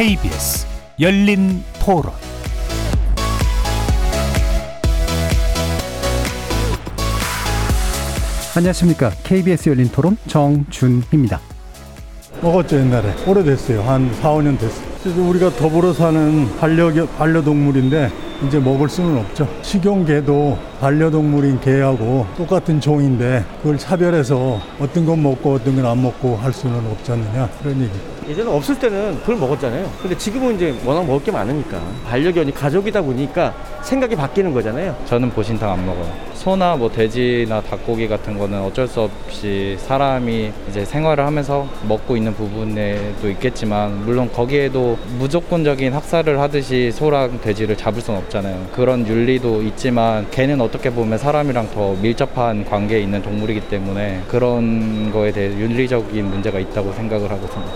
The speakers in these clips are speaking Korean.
KBS 열린 토론. 안녕하십니까. KBS 열린 토론 정준희입니다. 먹었죠 옛날에. 오래됐어요. 한 4, 5년 됐어요. 그래서 우리가 더불어 사는 반려, 반려동물인데 이제 먹을 수는 없죠. 식용개도 반려동물인 개하고 똑같은 종인데 그걸 차별해서 어떤 건 먹고 어떤 건 안 먹고 할 수는 없지 않느냐 그런 얘기 예전에 없을 때는 그걸 먹었잖아요. 근데 지금은 이제 워낙 먹을 게 많으니까 반려견이 가족이다 보니까 생각이 바뀌는 거잖아요. 저는 보신탕 안 먹어요. 소나 뭐 돼지나 닭고기 같은 거는 어쩔 수 없이 사람이 이제 생활을 하면서 먹고 있는 부분에도 있겠지만 물론 거기에도 무조건적인 학살을 하듯이 소랑 돼지를 잡을 수는 없잖아요. 그런 윤리도 있지만 개는 어떻게 보면 사람이랑 더 밀접한 관계에 있는 동물이기 때문에 그런 거에 대해 윤리적인 문제가 있다고 생각을 하거든요.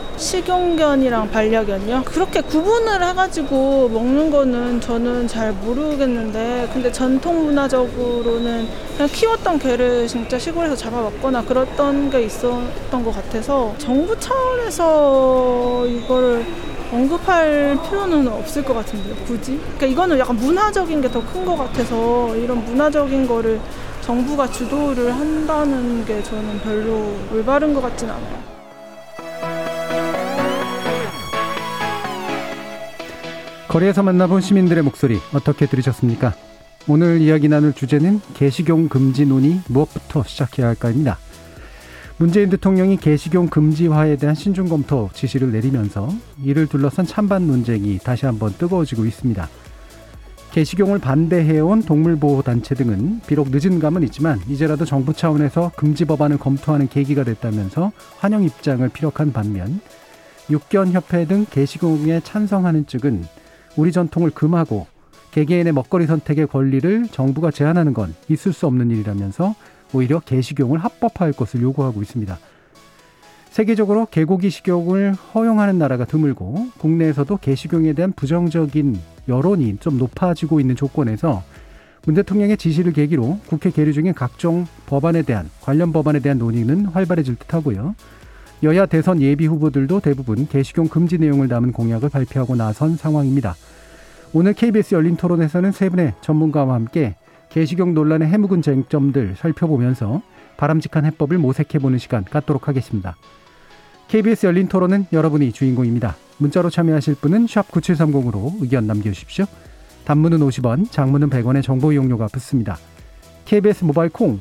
식용견이랑 반려견이요? 그렇게 구분을 해가지고 먹는 거는 저는 잘 모르겠는데 근데 전통 문화적으로는 그냥 키웠던 개를 진짜 시골에서 잡아먹거나 그랬던 게 있었던 것 같아서 정부 차원에서 이거를 언급할 필요는 없을 것 같은데요, 굳이? 그러니까 이거는 약간 문화적인 게 더 큰 것 같아서 이런 문화적인 거를 정부가 주도를 한다는 게 저는 별로 올바른 것 같진 않아요. 거리에서 만나본 시민들의 목소리 어떻게 들으셨습니까? 오늘 이야기 나눌 주제는 개식용 금지 논의 무엇부터 시작해야 할까입니다. 문재인 대통령이 개식용 금지화에 대한 신중 검토 지시를 내리면서 이를 둘러싼 찬반 논쟁이 다시 한번 뜨거워지고 있습니다. 개식용을 반대해온 동물보호단체 등은 비록 늦은 감은 있지만 이제라도 정부 차원에서 금지 법안을 검토하는 계기가 됐다면서 환영 입장을 피력한 반면 육견협회 등 개식용에 찬성하는 측은 우리 전통을 금하고 개개인의 먹거리 선택의 권리를 정부가 제한하는 건 있을 수 없는 일이라면서 오히려 개식용을 합법화할 것을 요구하고 있습니다. 세계적으로 개고기 식용을 허용하는 나라가 드물고 국내에서도 개식용에 대한 부정적인 여론이 좀 높아지고 있는 조건에서 문 대통령의 지시를 계기로 국회 계류 중인 각종 법안에 대한 관련 법안에 대한 논의는 활발해질 듯하고요. 여야 대선 예비 후보들도 대부분 개식용 금지 내용을 담은 공약을 발표하고 나선 상황입니다. 오늘 KBS 열린 토론에서는 세 분의 전문가와 함께 개식용 논란의 해묵은 쟁점들 살펴보면서 바람직한 해법을 모색해보는 시간 갖도록 하겠습니다. KBS 열린 토론은 여러분이 주인공입니다. 문자로 참여하실 분은 9730으로 의견 남겨주십시오. 단문은 50원, 장문은 100원의 정보 이용료가 붙습니다. KBS 모바일 콩,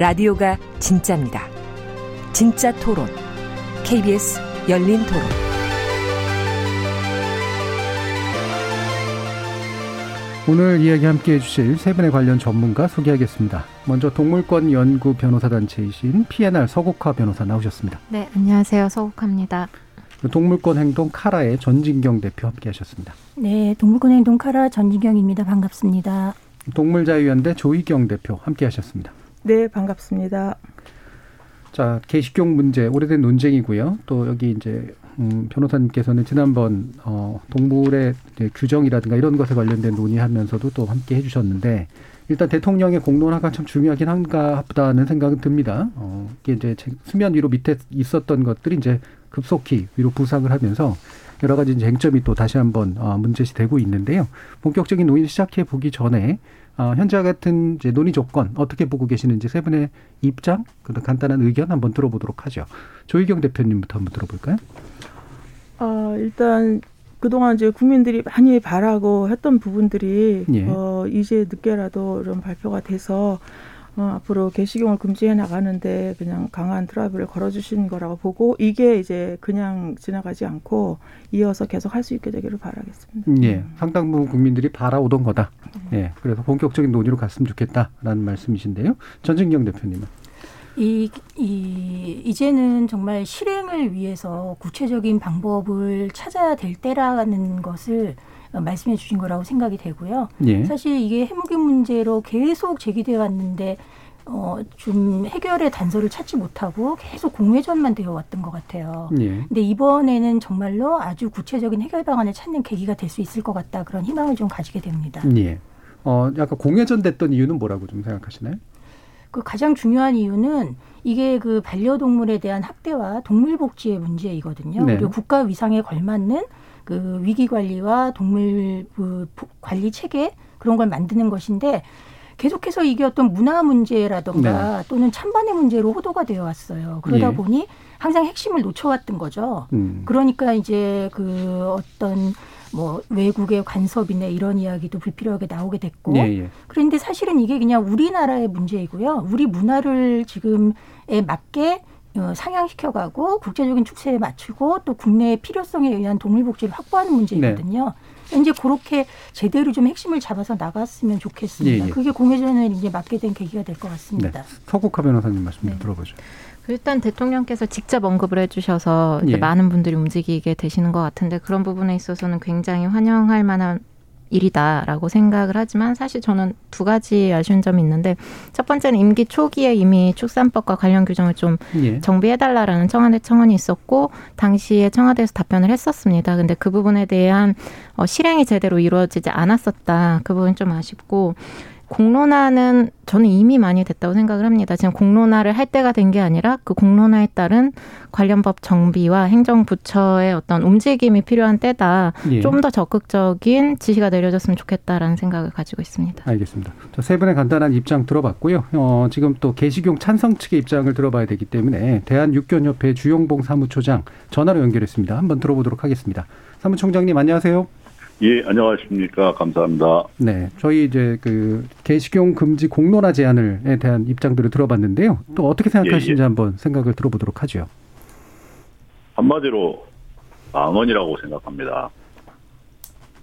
라디오가 진짜입니다. 진짜 토론, KBS 열린 토론. 오늘 이야기 함께 해주실 세 분의 관련 전문가 소개하겠습니다. 먼저 동물권 연구 변호사 단체이신 PNR 서국화 변호사 나오셨습니다. 네, 안녕하세요. 서국화입니다. 동물권 행동 카라의 전진경 대표 함께 하셨습니다. 네, 동물권 행동 카라 전진경입니다. 반갑습니다. 동물자유연대 조희경 대표 함께 하셨습니다. 네, 반갑습니다. 자, 개식용 문제 오래된 논쟁이고요. 또 여기 이제 음, 변호사님께서는 지난번 어, 동물의 규정이라든가 이런 것에 관련된 논의하면서도 또 함께 해주셨는데 일단 대통령의 공론화가 참 중요하긴 한가 보다는 생각은 듭니다. 어, 이게 이제 수면 위로 밑에 있었던 것들이 이제 급속히 위로 부상을 하면서 여러 가지 쟁점이 또 다시 한번 어, 문제시 되고 있는데요. 본격적인 논의 시작해 보기 전에 어, 현재와 같은 이제 논의 조건 어떻게 보고 계시는지 세 분의 입장, 그런 간단한 의견 한번 들어보도록 하죠. 조희경 대표님부터 한번 들어볼까요? 어, 일단 그동안 이제 국민들이 많이 바라고 했던 부분들이 예. 어, 이제 늦게라도 이런 발표가 돼서 어, 앞으로 개식용을 금지해 나가는데 그냥 강한 드라이브를 걸어주신 거라고 보고 이게 이제 그냥 지나가지 않고 이어서 계속 할 수 있게 되기를 바라겠습니다. 예, 상당 부분 국민들이 바라오던 거다. 예, 그래서 본격적인 논의로 갔으면 좋겠다라는 말씀이신데요. 전진경 대표님은. 이, 이, 이제는 정말 실행을 위해서 구체적인 방법을 찾아야 될 때라는 것을 말씀해 주신 거라고 생각이 되고요. 예. 사실 이게 해묵의 문제로 계속 제기되어 왔는데 어, 좀 해결의 단서를 찾지 못하고 계속 공회전만 되어 왔던 것 같아요. 예. 근데 이번에는 정말로 아주 구체적인 해결 방안을 찾는 계기가 될 수 있을 것 같다. 그런 희망을 좀 가지게 됩니다. 예. 어, 약간 공회전 됐던 이유는 뭐라고 좀 생각하시나요? 그 가장 중요한 이유는 이게 그 반려동물에 대한 학대와 동물 복지의 문제이거든요. 네. 그리고 국가 위상에 걸맞는 그 위기 관리와 동물 그 보- 관리 체계 그런 걸 만드는 것인데 계속해서 이게 어떤 문화 문제라던가 또는 찬반의 문제로 호도가 되어 왔어요. 그러다 네. 예. 보니 항상 핵심을 놓쳐왔던 거죠. 음. 그러니까 이제 그 어떤 뭐 외국의 간섭이나 이런 이야기도 불필요하게 나오게 됐고 예, 예. 그런데 사실은 이게 그냥 우리나라의 문제이고요. 우리 문화를 지금에 맞게 어, 상향시켜가고 국제적인 추세에 맞추고 또 국내의 필요성에 의한 동물 복지를 확보하는 문제이거든요. 이제 그렇게 제대로 좀 핵심을 잡아서 나갔으면 좋겠습니다. 예, 예. 그게 공회전을 이제 맡게 된 계기가 될것 네. 같습니다. 서국화 변호사님 말씀 좀 네. 들어보죠. 일단 대통령께서 직접 언급을 해주셔서 예. 많은 분들이 움직이게 되시는 것 같은데 그런 부분에 있어서는 굉장히 환영할 만한 일이다라고 생각을 하지만 사실 저는 두 가지 아쉬운 점이 있는데 첫 번째는 임기 초기에 이미 축산법과 관련 규정을 좀 예. 정비해달라라는 청와대 청원이 있었고 당시에 청와대에서 답변을 했었습니다. 근데 그 부분에 대한 어, 실행이 제대로 이루어지지 않았었다. 그 부분 좀 아쉽고 공론화는 저는 이미 많이 됐다고 생각을 합니다. 지금 공론화를 할 때가 된 게 아니라 그 공론화에 따른 관련법 정비와 행정부처의 어떤 움직임이 필요한 때다. 예. 좀더 적극적인 지시가 내려졌으면 좋겠다라는 생각을 가지고 있습니다. 알겠습니다. 자, 세 분의 간단한 입장 들어봤고요. 어, 지금 또 개식용 찬성 측의 입장을 들어봐야 되기 때문에 대한육견협회 주용봉 사무초장 전화로 연결했습니다. 한번 들어보도록 하겠습니다. 사무총장님 안녕하세요. 예, 안녕하십니까. 감사합니다. 네, 저희 이제 그 개식용 금지 공론화 제안을에 대한 입장들을 들어봤는데요. 또 어떻게 생각하시는지 예, 예. 한번 생각을 들어보도록 하죠. 한마디로 망언이라고 생각합니다.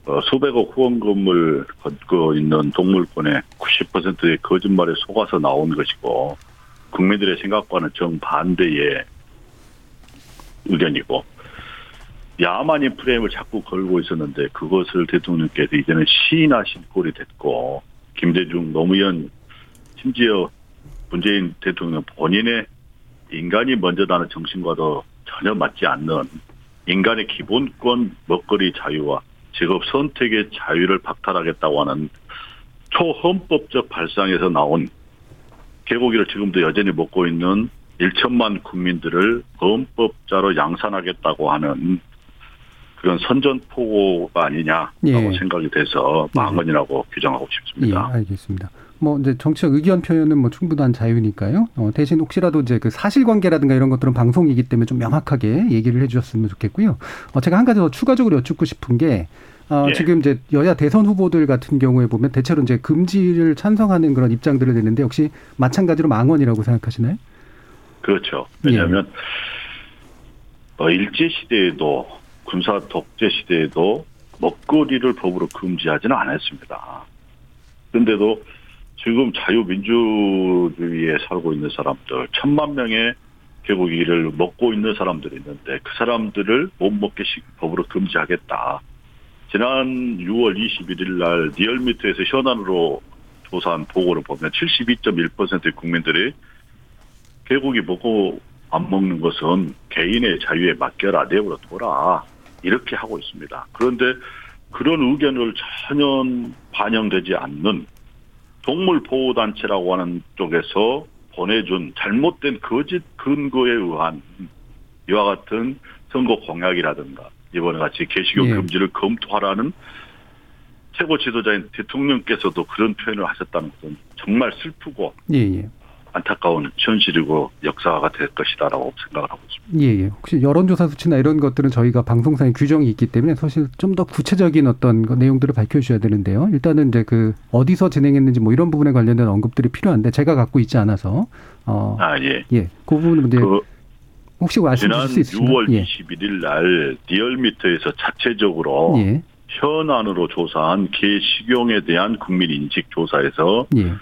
어, 수백억 후원금을 걷고 있는 동물권의 90%의 거짓말에 속아서 나온 것이고 국민들의 생각과는 정반대의 의견이고 야만인 프레임을 자꾸 걸고 있었는데 그것을 대통령께서 이제는 시인하신 꼴이 됐고 김대중 노무현 심지어 문재인 대통령 본인의 인간이 먼저다는 정신과도 전혀 맞지 않는 인간의 기본권 먹거리 자유와 직업 선택의 자유를 박탈하겠다고 하는 초헌법적 발상에서 나온 개고기를 지금도 여전히 먹고 있는 1천만 국민들을 범법자로 양산하겠다고 하는 그런 선전포고가 아니냐라고 예. 생각이 돼서 망언이라고 규정하고 예, 싶습니다. 알겠습니다. 뭐 이제 정치적 의견 표현은 뭐 충분한 자유니까요. 어, 대신 혹시라도 이제 그 사실관계라든가 이런 것들은 방송이기 때문에 좀 명확하게 얘기를 해주셨으면 좋겠고요. 어, 제가 한 가지 더 추가적으로 여쭙고 싶은 게 어, 예. 지금 이제 여야 대선 후보들 같은 경우에 보면 대체로 이제 금지를 찬성하는 그런 입장들을 내는데 혹시 마찬가지로 망언이라고 생각하시나요? 그렇죠. 예. 왜냐하면 어, 일제 시대에도 군사 독재 시대에도 먹거리를 법으로 금지하지는 않았습니다. 그런데도 지금 자유민주주의에 살고 있는 사람들 천만 명의 개고기를 먹고 있는 사람들이 있는데 그 사람들을 못 먹게 시- 법으로 금지하겠다. 지난 6월 21일 날 리얼미터에서 현안으로 조사한 보고를 보면 72.1%의 국민들이 개고기 먹고 안 먹는 것은 개인의 자유에 맡겨라 내버려 둬라 이렇게 하고 있습니다. 그런데 그런 의견을 전혀 반영되지 않는 동물 보호 단체라고 하는 쪽에서 보내준 잘못된 거짓 근거에 의한 이와 같은 선거 공약이라든가 이번에 같이 개식용 예. 금지를 검토하라는 최고 지도자인 대통령께서도 그런 표현을 하셨다는 것은 정말 슬프고 예, 예. 안타까운 현실이고 역사가 될 것이다라고 생각을 하고 있습니다. 예, 예. 혹시 여론조사 수치나 이런 것들은 저희가 방송상의 규정이 있기 때문에 사실 좀 더 구체적인 어떤 그 내용들을 밝혀주셔야 되는데요. 일단은 이제 그 어디서 진행했는지 뭐 이런 부분에 관련된 언급들이 필요한데 제가 갖고 있지 않아서 어, 아 예. 예, 그 부분은 이제 그 혹시 말씀 지난 주실 수 있으신가요? 6월 예, 21일 날 리얼미터에서 자체적으로 예, 현안으로 조사한 개식용에 대한 국민 인식 조사에서 예,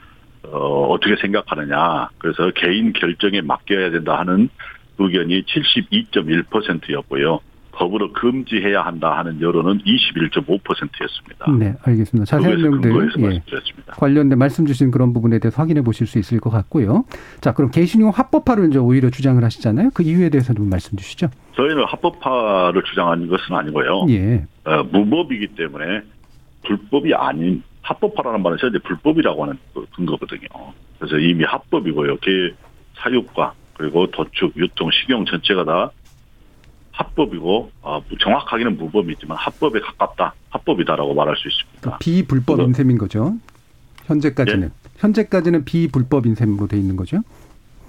어, 어, 어떻게 생각하느냐. 그래서 개인 결정에 맡겨야 된다 하는 의견이 72.1%였고요. 법으로 금지해야 한다 하는 여론은 21.5%였습니다. 네, 알겠습니다. 자세한 내용들 예, 관련된 말씀 주신 그런 부분에 대해서 확인해 보실 수 있을 것 같고요. 자, 그럼 개신용 합법화를 이제 오히려 주장을 하시잖아요. 그 이유에 대해서 좀 말씀 주시죠. 저희는 합법화를 주장하는 것은 아니고요. 예. 어, 무법이기 때문에 불법이 아닌 합법화라는 말은 현재 불법이라고 하는 그 근거거든요. 그래서 이미 합법이고요. 개 사육과 그리고 도축, 유통, 식용 전체가 다 합법이고 어, 정확하게는 무법이지만 합법에 가깝다, 합법이다라고 말할 수 있습니다. 그러니까 비불법인 셈인 거죠. 현재까지는 예? 현재까지는 비불법인 셈으로 돼 있는 거죠.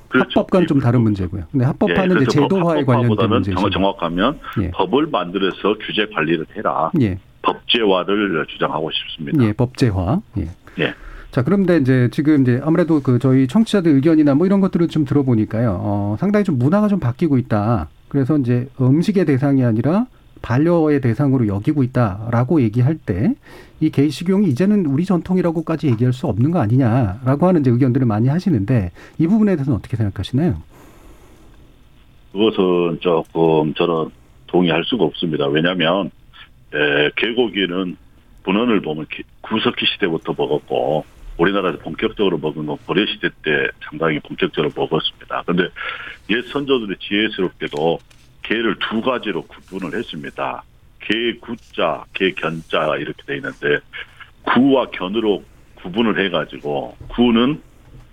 그렇죠. 합법과는 좀 다른 문제고요. 근데 합법화는 예, 이제 그래서 제도화에 관련된 문제죠. 정- 정확하면 예. 법을 만들어서 규제 관리를 해라. 예. 법제화를 주장하고 싶습니다. 예, 법제화. 예. 예. 자, 그런데 이제 지금 이제 아무래도 그 저희 청취자들 의견이나 뭐 이런 것들을 좀 들어보니까요. 어, 상당히 좀 문화가 좀 바뀌고 있다. 그래서 이제 음식의 대상이 아니라 반려의 대상으로 여기고 있다라고 얘기할 때 이 게이식용이 이제는 우리 전통이라고까지 얘기할 수 없는 거 아니냐라고 하는 이제 의견들을 많이 하시는데 이 부분에 대해서는 어떻게 생각하시나요? 그것은 조금 저는 동의할 수가 없습니다. 왜냐하면 에, 개고기는 분원을 보면 기- 구석기 시대부터 먹었고 우리나라에서 본격적으로 먹은 건 고려 시대 때 상당히 본격적으로 먹었습니다. 그런데 옛 선조들이 지혜스럽게도 개를 두 가지로 구분을 했습니다. 개 구자, 개 견자 이렇게 돼 있는데 구와 견으로 구분을 해가지고 구는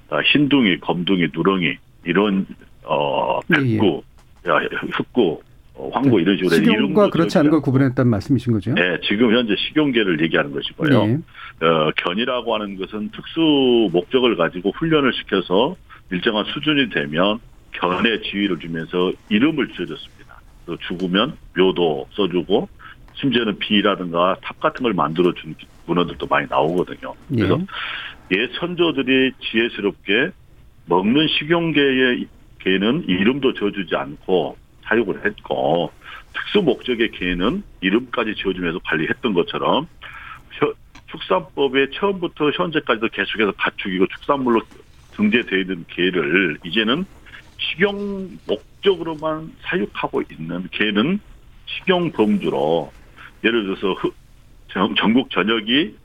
아, 흰둥이, 검둥이, 누렁이 이런 어 백구, 야, 흑구, 어, 황구 이런 식으로 식용과 그렇지 않은 걸 구분했다는 말씀이신 거죠? 네, 지금 현재 식용계를 얘기하는 것이고요. 예. 어, 견이라고 하는 것은 특수 목적을 가지고 훈련을 시켜서 일정한 수준이 되면 견의 지위를 주면서 이름을 지어줬습니다. 또 죽으면 묘도 써주고 심지어는 비라든가 탑 같은 걸 만들어준 문헌들도 많이 나오거든요. 그래서 옛 선조들이 지혜스럽게 먹는 식용계의 개는 이름도 지어주지 않고 사육을 했고 특수 목적의 개는 이름까지 지어주면서 관리했던 것처럼 혀- 축산법에 처음부터 현재까지도 계속해서 가축이고 축산물로 등재되어 있는 개를 이제는 식용 목적으로만 사육하고 있는 개는 식용 범주로 예를 들어서 전- 전국 전역이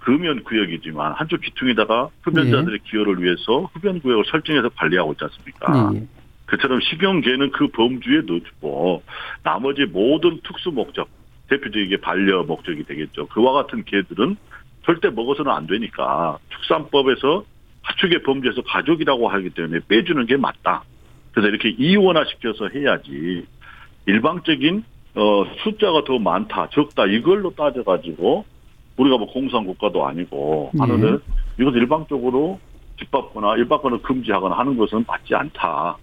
금연 구역이지만 한쪽 귀퉁이다가 흡연자들의 기여를 위해서 흡연 구역을 설정해서 관리하고 있지 않습니까? 예, 예. 그처럼 식용계는 그 범주에 넣어주고 나머지 모든 특수 목적 대표적인 반려 목적이 되겠죠. 그와 같은 개들은 절대 먹어서는 안 되니까 축산법에서 가축의 범주에서 가족이라고 하기 때문에 빼주는 게 맞다. 그래서 이렇게 이원화 시켜서 해야지 일방적인 어 숫자가 더 많다 적다 이걸로 따져가지고 우리가 뭐 공산 국가도 아니고 예. 하는데 이것 일방적으로 집합거나 일방적으로 금지하거나 하는 것은 맞지 않다.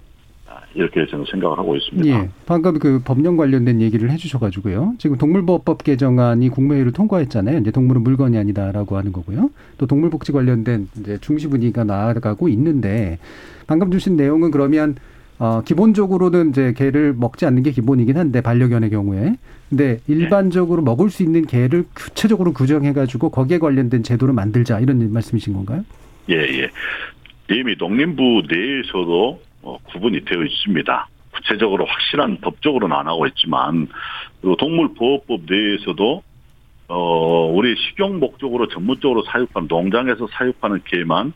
아, 이렇게 저는 생각을 하고 있습니다. 예. 방금 그 법령 관련된 얘기를 해주셔가지고요. 지금 동물보호법 개정안이 국무회의를 통과했잖아요. 이제 동물은 물건이 아니다라고 하는 거고요. 또 동물복지 관련된 이제 중시 분위기가 나아가고 있는데 방금 주신 내용은 그러면 어, 기본적으로는 이제 개를 먹지 않는 게 기본이긴 한데 반려견의 경우에 근데 일반적으로 먹을 수 있는 개를 구체적으로 규정해가지고 거기에 관련된 제도를 만들자 이런 말씀이신 건가요? 예, 예. 이미 농림부 내에서도 어, 구분이 되어 있습니다. 구체적으로 확실한 법적으로는 안 하고 있지만 그리고 동물보호법 내에서도 어, 우리 식용 목적으로 전문적으로 사육하는 농장에서 사육하는 개만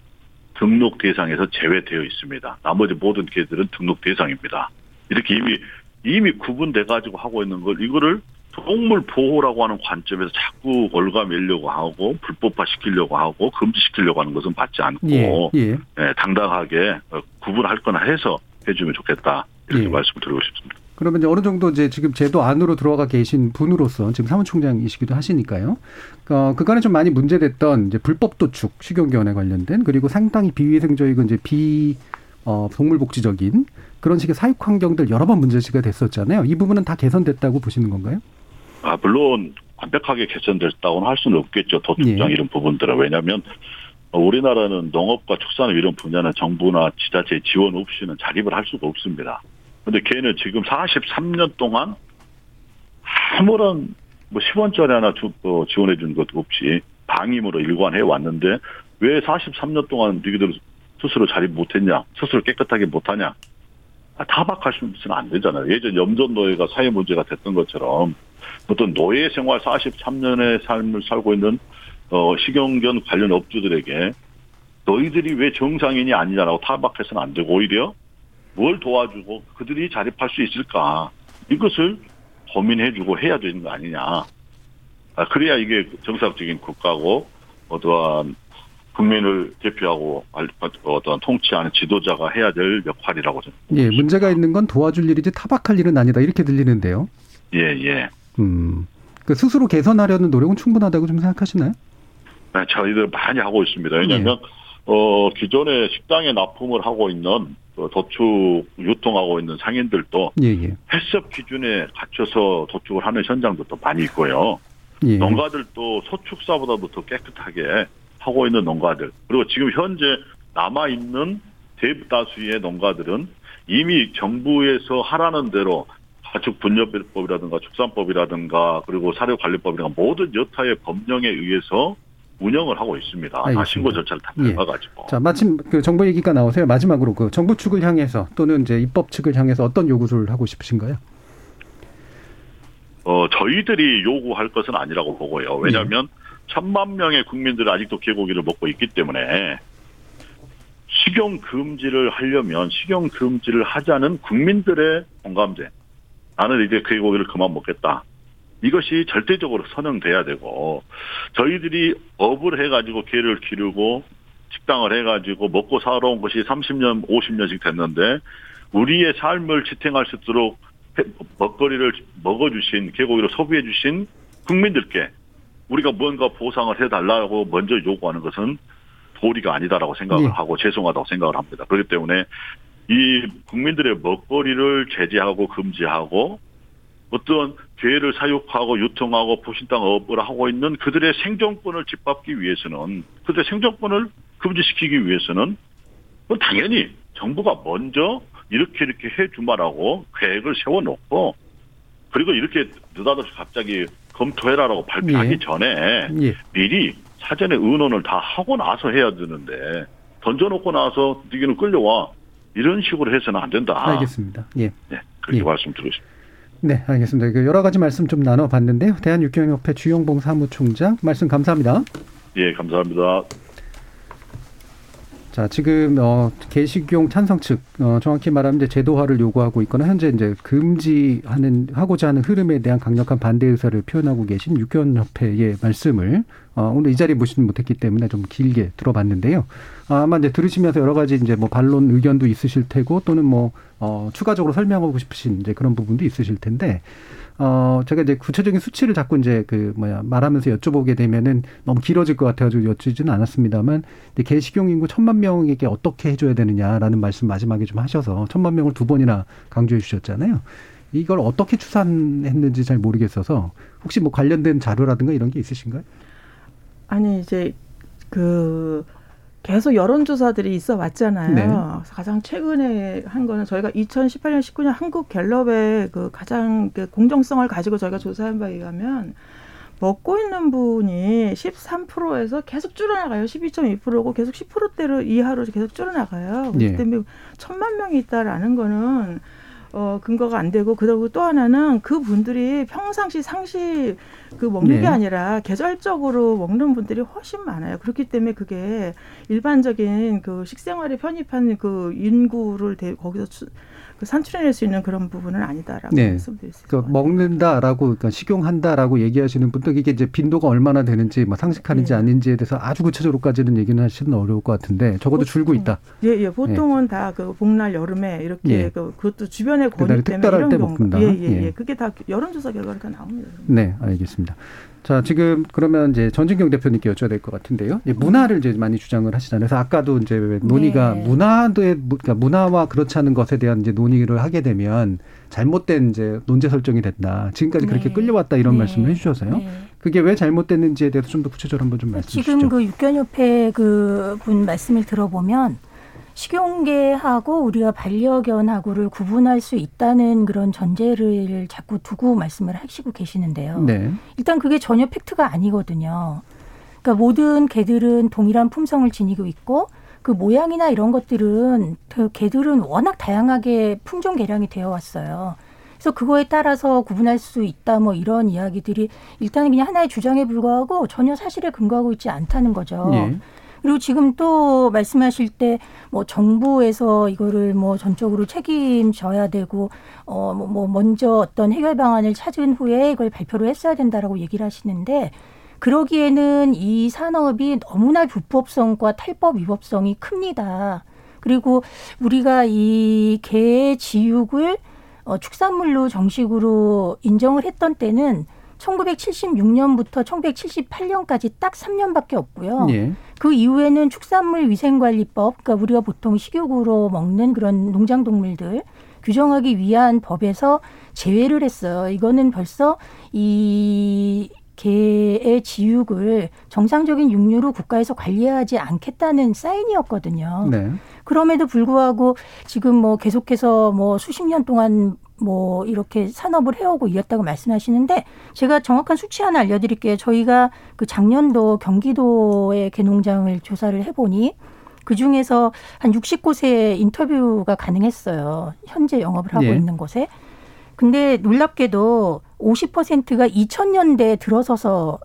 등록 대상에서 제외되어 있습니다. 나머지 모든 개들은 등록 대상입니다. 이렇게 이미 이미 구분돼 가지고 하고 있는 걸 이거를 동물 보호라고 하는 관점에서 자꾸 올가매려고 하고 불법화 시키려고 하고 금지시키려고 하는 것은 맞지 않고 예, 예. 예, 당당하게 어, 구분할 거나 해서 해주면 좋겠다 이렇게 예. 말씀을 드리고 싶습니다. 그러면 이제 어느 정도 이제 지금 제도 안으로 들어가 계신 분으로서 지금 사무총장이시기도 하시니까요. 어, 그간에 좀 많이 문제됐던 이제 불법 도축, 식용견에 관련된 그리고 상당히 비위생적이고 이제 비 어, 동물복지적인 그런 식의 사육 환경들 여러 번 문제시가 됐었잖아요. 이 부분은 다 개선됐다고 보시는 건가요? 아, 물론 완벽하게 개선됐다고는 할 수는 없겠죠. 도축장 예. 이런 부분들은. 왜냐하면 어, 우리나라는 농업과 축산업 이런 분야는 정부나 지자체 지원 없이는 자립을 할 수가 없습니다. 근데 걔는 지금 43년 동안 아무런 뭐 10원짜리 하나 주, 어, 지원해 준 것도 없이 방임으로 일관해 왔는데 왜 43년 동안 너희들 스스로 자립 못했냐? 스스로 깨끗하게 못하냐? 아, 타박할 수는 안 되잖아요. 예전 염전 노예가 사회 문제가 됐던 것처럼 어떤 노예 생활 43년의 삶을 살고 있는 어, 식용견 관련 업주들에게 너희들이 왜 정상인이 아니냐라고 타박해서는 안 되고 오히려 뭘 도와주고 그들이 자립할 수 있을까 이것을 고민해주고 해야 되는 거 아니냐. 아, 그래야 이게 정상적인 국가고 어떠한 국민을 대표하고 어떤 통치하는 지도자가 해야 될 역할이라고 저는. 예, 문제가 있는 건 도와줄 일이지 타박할 일은 아니다 이렇게 들리는데요. 예, 예. 음, 그 스스로 개선하려는 노력은 충분하다고 좀 생각하시나요? 네, 저희들 많이 하고 있습니다. 왜냐하면 예. 어 기존에 식당에 납품을 하고 있는 도축 유통하고 있는 상인들도 예, 예. 해썹 기준에 갖춰서 도축을 하는 현장들도 많이 있고요. 예. 농가들도 소축사보다도 더 깨끗하게 하고 있는 농가들 그리고 지금 현재 남아 있는 대다수의 농가들은 이미 정부에서 하라는 대로 가축 분여법이라든가 축산법이라든가 그리고 사료관리법이라든가 모든 여타의 법령에 의해서 운영을 하고 있습니다. 알겠습니다. 다 신고 절차를 다 예. 밟아가지고. 자, 마침 그 정부 얘기가 나오세요. 마지막으로 그 정부 측을 향해서 또는 이제 입법 측을 향해서 어떤 요구를 하고 싶으신가요? 어, 저희들이 요구할 것은 아니라고 보고요. 왜냐하면 천만 명의 국민들이 아직도 개고기를 먹고 있기 때문에 식용 금지를 하려면 식용 금지를 하자는 국민들의 공감대. 나는 이제 개고기를 그만 먹겠다. 이것이 절대적으로 선언돼야 되고 저희들이 업을 해가지고 개를 기르고 식당을 해가지고 먹고 살아온 것이 30년, 50년씩 됐는데 우리의 삶을 지탱할 수 있도록 먹거리를 먹어주신 개고기를 소비해주신 국민들께 우리가 뭔가 보상을 해달라고 먼저 요구하는 것은 도리가 아니다라고 생각을 예. 하고 죄송하다고 생각을 합니다. 그렇기 때문에 이 국민들의 먹거리를 제재하고 금지하고 어떤 괴를 사육하고 유통하고 보신땅업을 하고 있는 그들의 생존권을 짓밟기 위해서는 그들의 생존권을 금지시키기 위해서는 당연히 정부가 먼저 이렇게 이렇게 해주마라고 계획을 세워놓고 그리고 이렇게 느닷없이 갑자기 검토해라라고 발표하기 예. 전에 예. 미리 사전에 의논을 다 하고 나서 해야 되는데 던져놓고 나서 너희는 끌려와 이런 식으로 해서는 안 된다. 알겠습니다. 예. 네, 그렇게 예. 말씀드리고 싶습니다. 네, 알겠습니다. 그 여러 가지 말씀 좀 나눠봤는데요. 대한육경협회 주영봉 사무총장 말씀 감사합니다. 예, 감사합니다. 자, 지금 어 개식용 찬성 측 어, 정확히 말하면 이제 제도화를 요구하고 있거나 현재 이제 금지하는 하고자 하는 흐름에 대한 강력한 반대 의사를 표현하고 계신 육견협회의 말씀을 어, 오늘 이 자리에 모시지 못했기 때문에 좀 길게 들어봤는데요. 아, 아마 이제 들으시면서 여러 가지 이제 뭐 반론 의견도 있으실 테고 또는 뭐 어, 추가적으로 설명하고 싶으신 이제 그런 부분도 있으실 텐데 어, 제가 이제 구체적인 수치를 자꾸 이제 그 뭐야 말하면서 여쭤보게 되면은 너무 길어질 것 같아가지고 여쭈지는 않았습니다만 이제 개식용 인구 천만 명에게 어떻게 해줘야 되느냐라는 말씀 마지막에 좀 하셔서 천만 명을 두 번이나 강조해 주셨잖아요. 이걸 어떻게 추산했는지 잘 모르겠어서 혹시 뭐 관련된 자료라든가 이런 게 있으신가요? 아니 이제 그 계속 여론조사들이 있어 왔잖아요. 네. 가장 최근에 한 거는 저희가 2018년, 19년 한국 갤럽의 그 가장 그 공정성을 가지고 저희가 조사한 바에 의하면 먹고 있는 분이 13%에서 계속 줄어나가요. 12.2%고 계속 10%대로 이하로 계속 줄어나가요. 그렇기 예. 때문에 천만 명이 있다라는 거는 어, 근거가 안 되고, 그리고 또 하나는 그 분들이 평상시 상시 그 먹는 네. 게 아니라 계절적으로 먹는 분들이 훨씬 많아요. 그렇기 때문에 그게 일반적인 그 식생활에 편입한 그 인구를 대, 거기서 추, 그 산출해낼 수 있는 그런 부분은 아니다라고 네. 말씀드릴 수 그러니까. 먹는다라고 그러니까 식용한다라고 얘기하시는 분도 이게 이제 빈도가 얼마나 되는지 뭐 상식하는지 예. 아닌지에 대해서 아주 구체적으로까지는 얘기는 하시는 어려울 것 같은데 적어도 줄고 있다. 예, 예. 보통은 다그 복날 여름에 이렇게 예. 그, 그것도 주변에 그날이 권유 때문에 특별할 이런 먹는다. 예, 예, 예. 예. 그게 다 여론조사 결과가 나옵니다. 네, 알겠습니다. 자, 지금 그러면 이제 전진경 대표님께 여쭤야 될 것 같은데요. 문화를 이제 많이 주장을 하시잖아요. 그래서 아까도 이제 왜 논의가 네. 문화도의 그러니까 문화와 그렇지 않은 것에 대한 이제 논의를 하게 되면 잘못된 이제 논제 설정이 된다. 지금까지 그렇게 네. 끌려왔다 이런 네. 말씀을 해주셔서요. 네. 그게 왜 잘못됐는지에 대해서 좀 더 구체적으로 한번 좀 말씀 지금 주시죠. 그 육견협회 그 분 말씀을 들어보면 식용계하고 우리가 반려견하고를 구분할 수 있다는 그런 전제를 자꾸 두고 말씀을 하시고 계시는데요. 네. 일단 그게 전혀 팩트가 아니거든요. 그러니까 모든 개들은 동일한 품성을 지니고 있고 그 모양이나 이런 것들은 그 개들은 워낙 다양하게 품종 개량이 되어 왔어요. 그래서 그거에 따라서 구분할 수 있다 뭐 이런 이야기들이 일단은 그냥 하나의 주장에 불과하고 전혀 사실에 근거하고 있지 않다는 거죠. 예. 그리고 지금 또 말씀하실 때 뭐 정부에서 이거를 뭐 전적으로 책임져야 되고 어뭐 뭐 먼저 어떤 해결 방안을 찾은 후에 이걸 발표를 했어야 된다라고 얘기를 하시는데 그러기에는 이 산업이 너무나 불법성과 탈법 위법성이 큽니다. 그리고 우리가 이개 지육을 어, 축산물로 정식으로 인정을 했던 때는 1976년부터 1978년까지 딱 3년밖에 없고요. 예. 그 이후에는 축산물 위생관리법, 그러니까 우리가 보통 식육으로 먹는 그런 농장 동물들 규정하기 위한 법에서 제외를 했어요. 이거는 벌써 이 개의 지육을 정상적인 육류로 국가에서 관리하지 않겠다는 사인이었거든요. 네. 그럼에도 불구하고 지금 뭐 계속해서 뭐 수십 년 동안 뭐 이렇게 산업을 해오고 이었다고 말씀하시는데 제가 정확한 수치 하나 알려드릴게요. 저희가 그 작년도 경기도의 개농장을 조사를 해보니 그 중에서 한 60곳에 인터뷰가 가능했어요. 현재 영업을 하고 네. 있는 곳에. 근데 놀랍게도 50%가 2000년대에 들어서서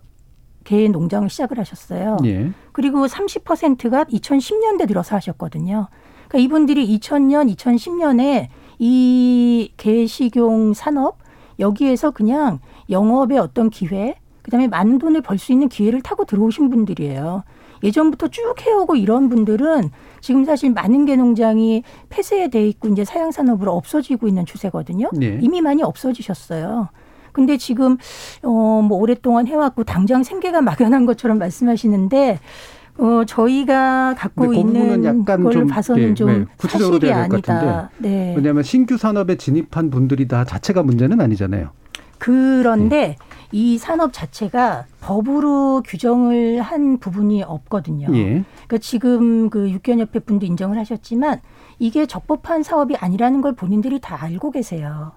개 농장을 시작을 하셨어요. 예. 그리고 30%가 2010년대 들어서 하셨거든요. 그러니까 이분들이 2000년, 2010년에 이 개식용 산업 여기에서 그냥 영업의 어떤 기회, 그다음에 많은 돈을 벌 수 있는 기회를 타고 들어오신 분들이에요. 예전부터 쭉 해오고 이런 분들은 지금 사실 많은 개농장이 폐쇄돼 있고 이제 사양 산업으로 없어지고 있는 추세거든요. 네. 이미 많이 없어지셨어요. 근데 지금 어뭐 오랫동안 해왔고 당장 생계가 막연한 것처럼 말씀하시는데 어 저희가 갖고 그 있는 약간 걸좀 봐서는 네, 좀 네, 구체적으로 사실이 아니다. 네. 왜냐하면 신규 산업에 진입한 분들이 다 자체가 문제는 아니잖아요. 그런데 네. 이 산업 자체가 법으로 규정을 한 부분이 없거든요. 예. 그러니까 지금 그 육견협회 분도 인정을 하셨지만 이게 적법한 사업이 아니라는 걸 본인들이 다 알고 계세요.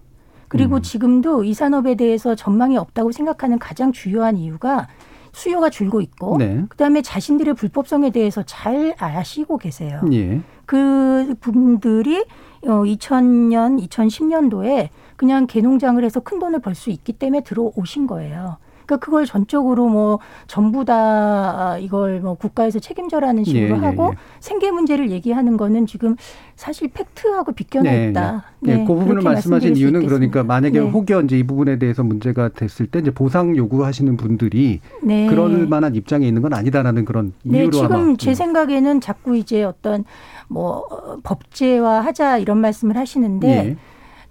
그리고 음. 지금도 이 산업에 대해서 전망이 없다고 생각하는 가장 주요한 이유가 수요가 줄고 있고 네. 그다음에 자신들의 불법성에 대해서 잘 아시고 계세요. 예. 그 분들이 어 2000년, 2010년도에 그냥 개농장을 해서 큰 돈을 벌 수 있기 때문에 들어오신 거예요. 그러니까 그걸 전적으로 뭐 전부 다 이걸 뭐 국가에서 책임져라는 식으로 예, 예 하고 예, 예. 생계 문제를 얘기하는 거는 지금 사실 팩트하고 비껴나 네, 있다. 네, 네. 그 부분을 말씀하신 이유는 그러니까 만약에 네. 혹여 이제 이 부분에 대해서 문제가 됐을 때 이제 보상 요구하시는 분들이 네. 그럴 만한 입장에 있는 건 아니다라는 그런 네, 이유로 지금 아마. 제 생각에는 자꾸 이제 어떤 뭐 법제화 하자 이런 말씀을 하시는데.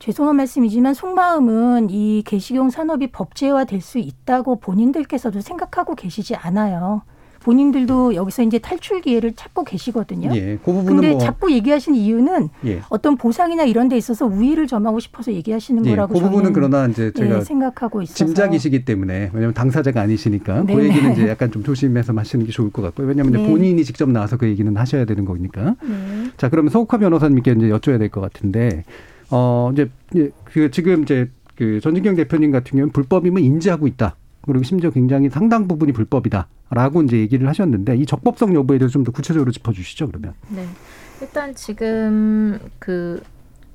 예. 죄송한 말씀이지만 속마음은 이 개식용 산업이 법제화 될 수 있다고 본인들께서도 생각하고 계시지 않아요. 본인들도 여기서 이제 탈출 기회를 찾고 계시거든요. 예, 그 부분은 근데 뭐 자꾸 얘기하시는 이유는 예. 어떤 보상이나 이런 데 있어서 우위를 점하고 싶어서 얘기하시는 예, 거라고 그 부분은 그러나 이제 제가 예, 생각하고 있어서 짐작이시기 때문에 왜냐하면 당사자가 아니시니까 그 네네. 그 얘기는 이제 약간 좀 조심해서 하시는 게 좋을 것 같고요. 왜냐하면 네. 본인이 직접 나와서 그 얘기는 하셔야 되는 거니까. 네. 자, 그러면 서욱화 변호사님께 이제 여쭤야 될 것 같은데 어 이제 그 지금 이제 그 전진경 대표님 같은 경우는 불법임을 인지하고 있다. 그리고 심지어 굉장히 상당 부분이 불법이다라고 이제 얘기를 하셨는데 이 적법성 여부에 대해서 좀 더 구체적으로 짚어주시죠 그러면. 네, 일단 지금 그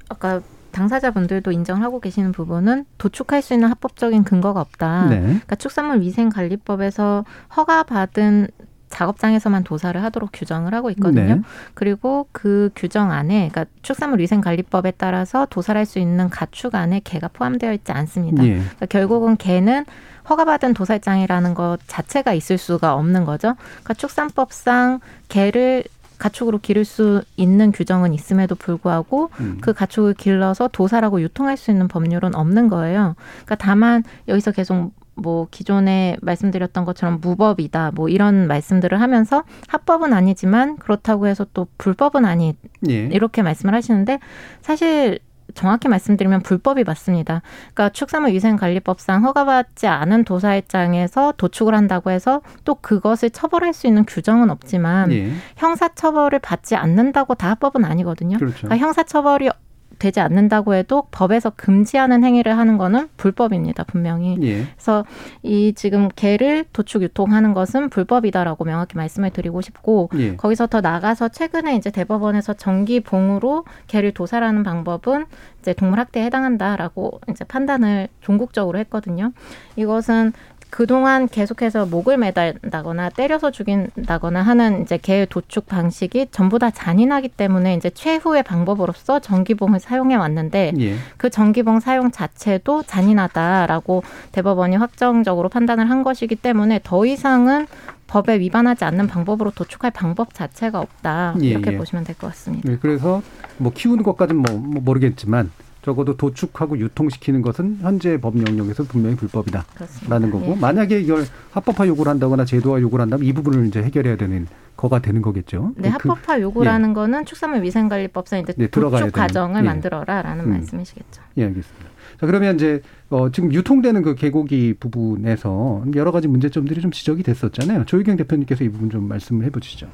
아까 당사자분들도 인정하고 계시는 부분은 도축할 수 있는 합법적인 근거가 없다. 네. 그러니까 축산물 위생관리법에서 허가받은 작업장에서만 도사를 하도록 규정을 하고 있거든요. 네. 그리고 그 규정 안에 그러니까 축산물 위생 관리법에 따라서 도사를 할수 있는 가축 안에 개가 포함되어 있지 않습니다. 네. 그러니까 결국은 개는 허가받은 도살장이라는 것 자체가 있을 수가 없는 거죠. 그러니까 축산법상 개를 가축으로 기를 수 있는 규정은 있음에도 불구하고 음. 그 가축을 길러서 도살하고 유통할 수 있는 법률은 없는 거예요. 그러니까 다만 여기서 계속 뭐 기존에 말씀드렸던 것처럼 무법이다 뭐 이런 말씀들을 하면서 합법은 아니지만 그렇다고 해서 또 불법은 아니 예. 이렇게 말씀을 하시는데 사실 정확히 말씀드리면 불법이 맞습니다. 그러니까 축산물위생관리법상 허가받지 않은 도사일장에서 도축을 한다고 해서 또 그것을 처벌할 수 있는 규정은 없지만 예. 형사처벌을 받지 않는다고 다 합법은 아니거든요. 그렇죠. 그러니까 형사처벌이 되지 않는다고 해도 법에서 금지하는 행위를 하는 거는 불법입니다, 분명히. 예. 그래서 이 지금 개를 도축 유통하는 것은 불법이다라고 명확히 말씀을 드리고 싶고 예. 거기서 더 나가서 최근에 이제 대법원에서 정기 봉으로 개를 도살하는 방법은 이제 동물 학대에 해당한다라고 이제 판단을 종국적으로 했거든요. 이것은 그동안 계속해서 목을 매달다거나 때려서 죽인다거나 하는 이제 개 도축 방식이 전부 다 잔인하기 때문에 이제 최후의 방법으로서 전기봉을 사용해 왔는데 예. 그 전기봉 사용 자체도 잔인하다라고 대법원이 확정적으로 판단을 한 것이기 때문에 더 이상은 법에 위반하지 않는 방법으로 도축할 방법 자체가 없다 예, 이렇게 예. 보시면 될 것 같습니다. 네, 그래서 뭐 키우는 것까지는 뭐, 뭐 모르겠지만 적어도 도축하고 유통시키는 것은 현재 법 영역에서 분명히 불법이다라는 그렇습니다. 거고 예. 만약에 이걸 합법화 요구를 한다거나 제도화 요구를 한다면 이 부분을 이제 해결해야 되는 거가 되는 거겠죠. 네, 그- 합법화 요구라는 거는 축산물 위생관리법상 이제 네, 도축. 과정을 예. 만들어라라는 음. 말씀이시겠죠. 예, 알겠습니다. 자, 그러면 이제 어, 지금 유통되는 그 개고기 부분에서 여러 가지 문제점들이 좀 지적이 됐었잖아요. 조희경 대표님께서 이 부분 좀 말씀을 해보시죠.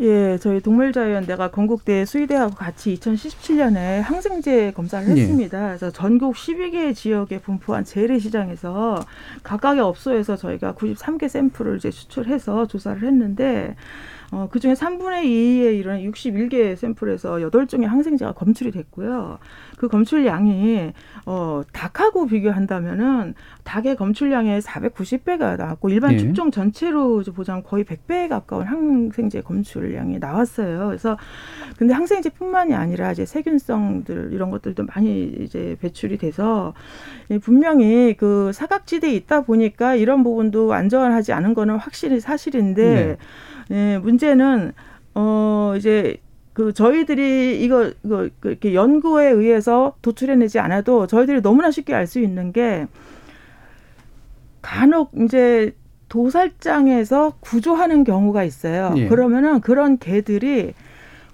예, 저희 동물자유연대가 건국대 수의대하고 같이 2017년에 항생제 검사를 예. 했습니다. 그래서 전국 12개 지역에 분포한 재래시장에서 각각의 업소에서 저희가 93개 샘플을 이제 수출해서 조사를 했는데 어, 그 중에 3분의 2에 이르는 61개 샘플에서 8종의 항생제가 검출이 됐고요. 그 검출량이 어, 닭하고 비교한다면은 닭의 검출량의 490배가 나왔고 일반 예. 축종 전체로 보자면 거의 100배에 가까운 항생제 검출량이 나왔어요. 그래서 근데 항생제뿐만이 아니라 이제 세균성들 이런 것들도 많이 이제 배출이 돼서 예, 분명히 그 사각지대에 있다 보니까 이런 부분도 안전하지 않은 거는 확실히 사실인데 예, 문제는 어 이제 그 저희들이 이거 이거 그 이렇게 연구에 의해서 도출해내지 않아도 저희들이 너무나 쉽게 알 수 있는 게 간혹 이제 도살장에서 구조하는 경우가 있어요. 예. 그러면은 그런 개들이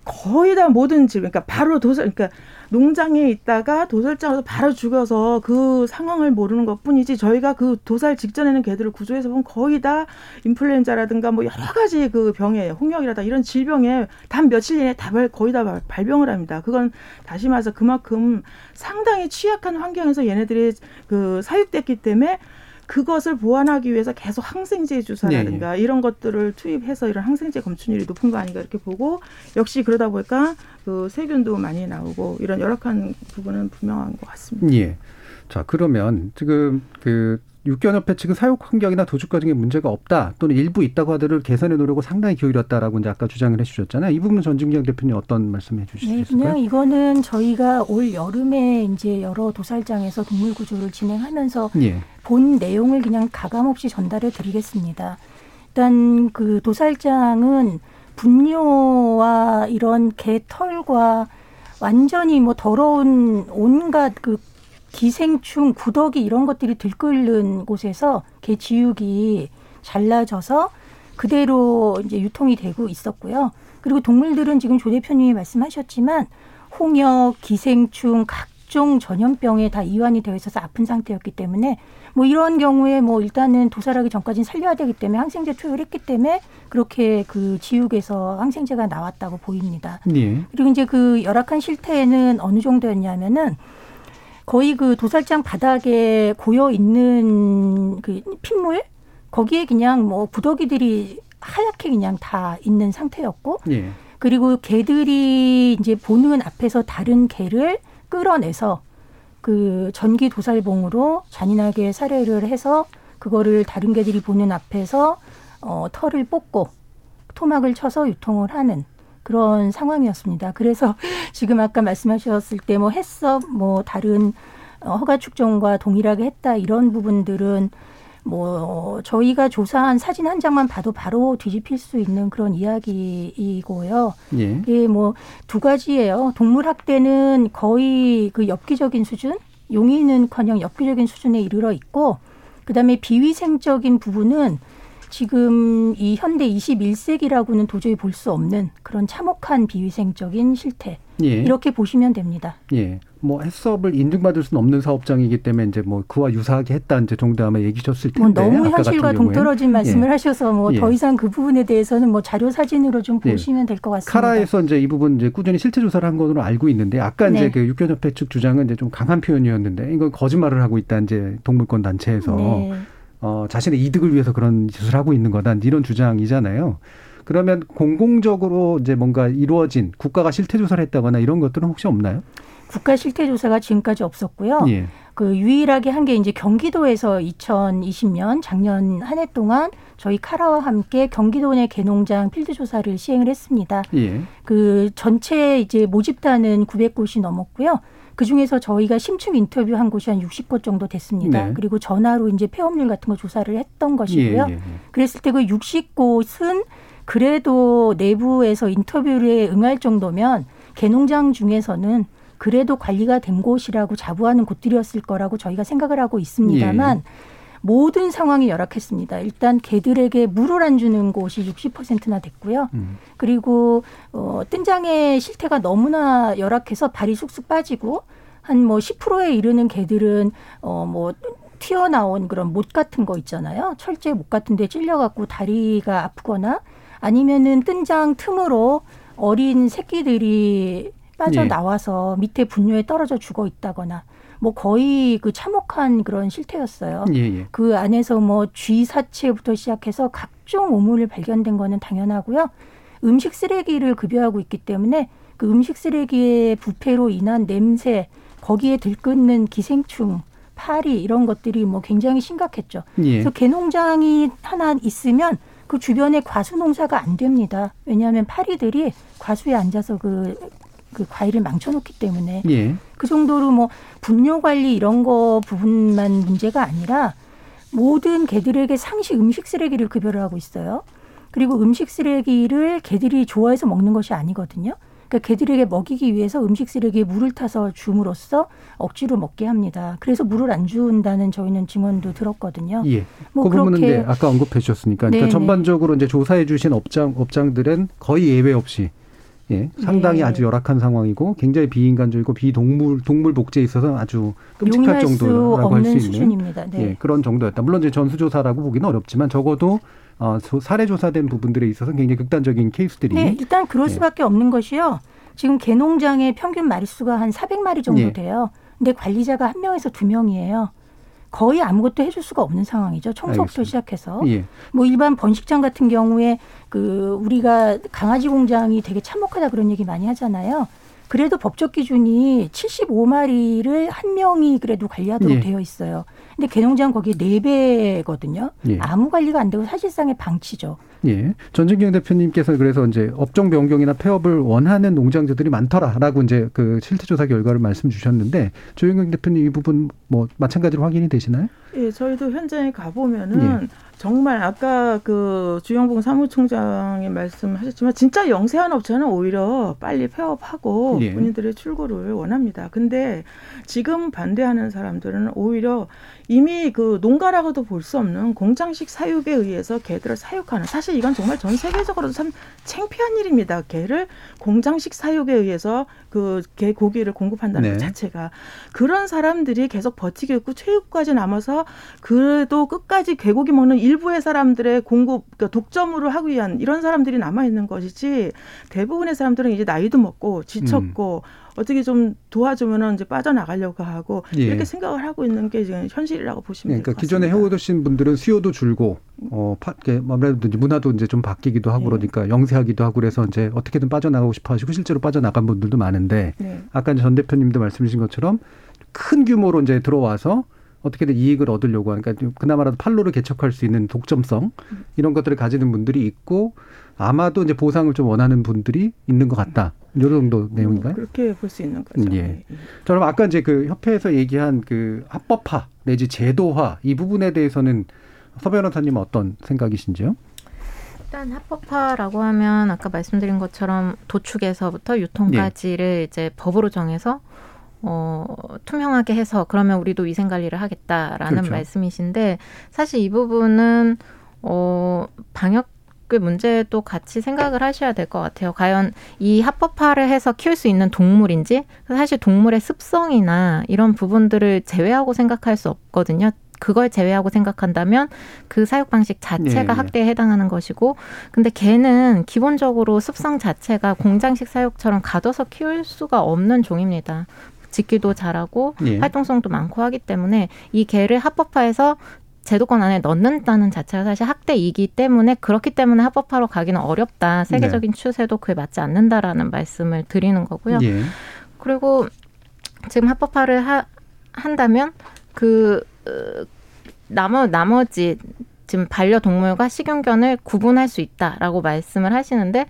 거의 다 모든 집, 그러니까 바로 도살, 그러니까 농장에 있다가 도살장에서 바로 죽어서 그 상황을 모르는 것 뿐이지 저희가 그 도살 직전에는 개들을 구조해서 보면 거의 다 인플루엔자라든가 뭐 여러 가지 그 병에 홍역이라다 이런 질병에 단 며칠 내에 다 발- 거의 다 발- 발병을 합니다. 그건 다시 말해서 그만큼 상당히 취약한 환경에서 얘네들이 그 사육됐기 때문에 그것을 보완하기 위해서 계속 항생제 주사라든가 이런 것들을 투입해서 이런 항생제 검출률이 높은 거 아닌가 이렇게 보고 역시 그러다 보니까 그 세균도 많이 나오고 이런 열악한 부분은 분명한 것 같습니다. 예. 자, 그러면 지금 그 육견협회 측은 사육 환경이나 도축 과정에 문제가 없다 또는 일부 있다고 하더라도 개선의 노력을 상당히 기울였다라고 이제 아까 주장을 해주셨잖아요. 이 부분은 전진경 대표님 어떤 말씀해 주실 수 네, 있을까요? 그냥 이거는 저희가 올 여름에 이제 여러 도살장에서 동물 구조를 진행하면서 예. 본 내용을 그냥 가감 없이 전달해 드리겠습니다. 일단 그 도살장은 분뇨와 이런 개 털과 완전히 뭐 더러운 온갖 그 기생충, 구더기 이런 것들이 들끓는 곳에서 개 지육이 잘라져서 그대로 이제 유통이 되고 있었고요. 그리고 동물들은 지금 조 대표님이 말씀하셨지만 홍역, 기생충, 각종 전염병에 다 이완이 되어 있어서 아픈 상태였기 때문에 뭐 이런 경우에 뭐 일단은 도살하기 전까지는 살려야 되기 때문에 항생제 투여를 했기 때문에 그렇게 그 지육에서 항생제가 나왔다고 보입니다. 예. 그리고 이제 그 열악한 실태는 어느 정도였냐면은 거의 그 도살장 바닥에 고여 있는 그 핏물 거기에 그냥 뭐 구더기들이 하얗게 그냥 다 있는 상태였고 예. 그리고 개들이 이제 보는 앞에서 다른 개를 끌어내서 그 전기 도살봉으로 잔인하게 살해를 해서 그거를 다른 개들이 보는 앞에서 어, 털을 뽑고 토막을 쳐서 유통을 하는 그런 상황이었습니다. 그래서 지금 아까 말씀하셨을 때 뭐 했어 뭐 다른 어, 허가 축종과 동일하게 했다 이런 부분들은 뭐 저희가 조사한 사진 한 장만 봐도 바로 뒤집힐 수 있는 그런 이야기이고요. 예. 이게 뭐 두 가지예요. 동물 학대는 거의 그 엽기적인 수준, 용인은커녕 엽기적인 수준에 이르러 있고, 그다음에 비위생적인 부분은 지금 이 현대 21세기라고는 도저히 볼 수 없는 그런 참혹한 비위생적인 실태. 예. 이렇게 보시면 됩니다. 예. 뭐 해썹을 인증받을 수는 없는 사업장이기 때문에 이제 뭐 그와 유사하게 했다 이제 정도 아마 얘기셨을 뭐 텐데 너무 아까 현실과. 동떨어진 말씀을 예. 하셔서 뭐더 예. 이상 그 부분에 대해서는 뭐 자료 사진으로 좀 예. 보시면 될 것 같습니다. 카라에서 이제 이 부분 이제 꾸준히 실태 조사를 한 것으로 알고 있는데 아까 이제 네. 그 육견협회 측 주장은 이제 좀 강한 표현이었는데 이건 거짓말을 하고 있다 이제 동물권 단체에서 네. 어 자신의 이득을 위해서 그런 짓을 하고 있는 거다 이런 주장이잖아요. 그러면 공공적으로 이제 뭔가 이루어진 국가가 실태 조사를 했다거나 이런 것들은 혹시 없나요? 국가 실태 조사가 지금까지 없었고요. 예. 그 유일하게 한 게 이제 경기도에서 2020년 작년 한 해 동안 저희 카라와 함께 경기도 내 개농장 필드 조사를 시행을 했습니다. 예. 그 전체 이제 모집단은 900곳이 넘었고요. 그 중에서 저희가 심층 인터뷰한 곳이 한 60곳 정도 됐습니다. 네. 그리고 전화로 이제 폐업률 같은 거 조사를 했던 것이고요. 예, 예, 예. 그랬을 때 그 60곳은 그래도 내부에서 인터뷰에 응할 정도면 개농장 중에서는 그래도 관리가 된 곳이라고 자부하는 곳들이었을 거라고 저희가 생각을 하고 있습니다만 예. 모든 상황이 열악했습니다. 일단 개들에게 물을 안 주는 곳이 60%나 됐고요. 음. 그리고 어, 뜬장의 실태가 너무나 열악해서 발이 쑥쑥 빠지고 한 뭐 10%에 이르는 개들은 어뭐 튀어나온 그런 못 같은 거 있잖아요. 철제 못 같은 데 찔려갖고 다리가 아프거나 아니면은 뜬장 틈으로 어린 새끼들이 빠져나와서 밑에 분뇨에 떨어져 죽어 있다거나 뭐 거의 그 참혹한 그런 실태였어요. 예, 예. 그 안에서 뭐 쥐 사체부터 시작해서 각종 오물 발견된 거는 당연하고요. 음식 쓰레기를 급여하고 있기 때문에 그 음식 쓰레기의 부패로 인한 냄새, 거기에 들끓는 기생충, 파리 이런 것들이 뭐 굉장히 심각했죠. 예. 그래서 개농장이 하나 있으면 그 주변에 과수 농사가 안 됩니다. 왜냐하면 파리들이 과수에 앉아서 그, 그 과일을 망쳐놓기 때문에 예. 그 정도로 뭐 분뇨 관리 이런 거 부분만 문제가 아니라 모든 개들에게 상시 음식 쓰레기를 급여를 하고 있어요. 그리고 음식 쓰레기를 개들이 좋아해서 먹는 것이 아니거든요. 그러니까 개들에게 먹이기 위해서 음식 쓰레기에 물을 타서 줌으로써 억지로 먹게 합니다. 그래서 물을 안 준다는 저희는 증언도 들었거든요. 예. 뭐 그 부분은 이제 아까 언급해 주셨으니까 그러니까. 전반적으로 이제 조사해 주신 업장 업장들은 거의 예외 없이 예, 상당히 네. 아주 열악한 상황이고 굉장히 비인간적이고 비동물 동물 복제에 있어서 아주 끔찍할 정도라고 할 수 있는 수준입니다. 네. 예, 그런 정도였다. 물론 이제 전수조사라고 보기는 어렵지만 적어도 어, 조- 사례 조사된 부분들에 있어서 굉장히 극단적인 케이스들이 네, 일단 그럴 예. 수밖에 없는 것이요. 지금 개농장의 평균 마리수가 한 400마리 정도 예. 돼요. 근데 관리자가 한 명에서 두 명이에요. 거의 아무것도 해줄 수가 없는 상황이죠. 청소부터. 시작해서. 예. 뭐 일반 번식장 같은 경우에 그 우리가 강아지 공장이 되게 참혹하다 그런 얘기 많이 하잖아요. 그래도 법적 기준이 75마리를 한 명이 그래도 관리하도록 예. 되어 있어요. 근데 개농장 거기 네 배거든요. 예. 아무 관리가 안 되고 사실상의 방치죠. 예. 전진경 대표님께서 그래서 이제 업종 변경이나 폐업을 원하는 농장주들이 많더라라고 이제 그 실태조사 결과를 말씀 주셨는데 조영경 대표님 이 부분 뭐 마찬가지로 확인이 되시나요? 예, 저희도 현장에 가보면은 정말 아까 그 주영봉 사무총장이 말씀하셨지만 진짜 영세한 업체는 오히려 빨리 폐업하고 예. 본인들의 출고를 원합니다. 근데 지금 반대하는 사람들은 오히려 이미 그 농가라고도 볼 수 없는 공장식 사육에 의해서 개들을 사육하는 사실 이건 정말 전 세계적으로 참 창피한 일입니다. 개를 공장식 사육에 의해서 그 개 고기를 공급한다는 네. 것 자체가 그런 사람들이 계속 버티겠고 최후까지 남아서 그래도 끝까지 개고기 먹는 일부의 사람들의 공급 그러니까 독점으로 하기 위한 이런 사람들이 남아 있는 것이지 대부분의 사람들은 이제 나이도 먹고 지쳤고 어떻게 좀 도와주면은 이제 빠져나가려고 하고 예. 이렇게 생각을 하고 있는 게 지금 현실이라고 보시면 될 그러니까 것 기존에. 해오신 분들은 수요도 줄고 어 파, 아무래도 이제 문화도 이제 좀 바뀌기도 하고 네. 그러니까 영세하기도 하고 그래서 이제 어떻게든 빠져나가고 싶어 하시고 실제로 빠져나간 분들도 많은데 네. 아까 전 대표님도 말씀 주신 것처럼 큰 규모로 이제 들어와서 어떻게든 이익을 얻으려고 하니까 좀 그나마라도 팔로를 개척할 수 있는 독점성 이런 것들을 가지는 분들이 있고 아마도 이제 보상을 좀 원하는 분들이 있는 것 같다. 이 정도 내용인가요? 그렇게 볼 수 있는 거죠. 예. 네. 자, 그럼 아까 이제 그 협회에서 얘기한 그 합법화 내지 제도화 이 부분에 대해서는 서 변호사님은 어떤 생각이신지요? 일단 합법화라고 하면 아까 말씀드린 것처럼 도축에서부터 유통까지를 이제 법으로 정해서 어, 투명하게 해서 그러면 우리도 위생 관리를 하겠다라는 그렇죠. 말씀이신데 사실 이 부분은 어, 방역 그 문제도 같이 생각을 하셔야 될 것 같아요. 과연 이 합법화를 해서 키울 수 있는 동물인지 사실 동물의 습성이나 이런 부분들을 제외하고 생각할 수 없거든요. 그걸 제외하고 생각한다면 그 사육 방식 자체가 예, 예. 학대에 해당하는 것이고 근데 개는 기본적으로 습성 자체가 공장식 사육처럼 가둬서 키울 수가 없는 종입니다. 짖기도 잘하고 예. 활동성도 많고 하기 때문에 이 개를 합법화해서 제도권 안에 넣는다는 자체가 사실 학대이기 때문에 그렇기 때문에 합법화로 가기는 어렵다. 세계적인 추세도 그에 맞지 않는다라는 말씀을 드리는 거고요. 예. 그리고 지금 합법화를 하, 한다면 그 어, 나머 나머지 지금 반려동물과 식용견을 구분할 수 있다라고 말씀을 하시는데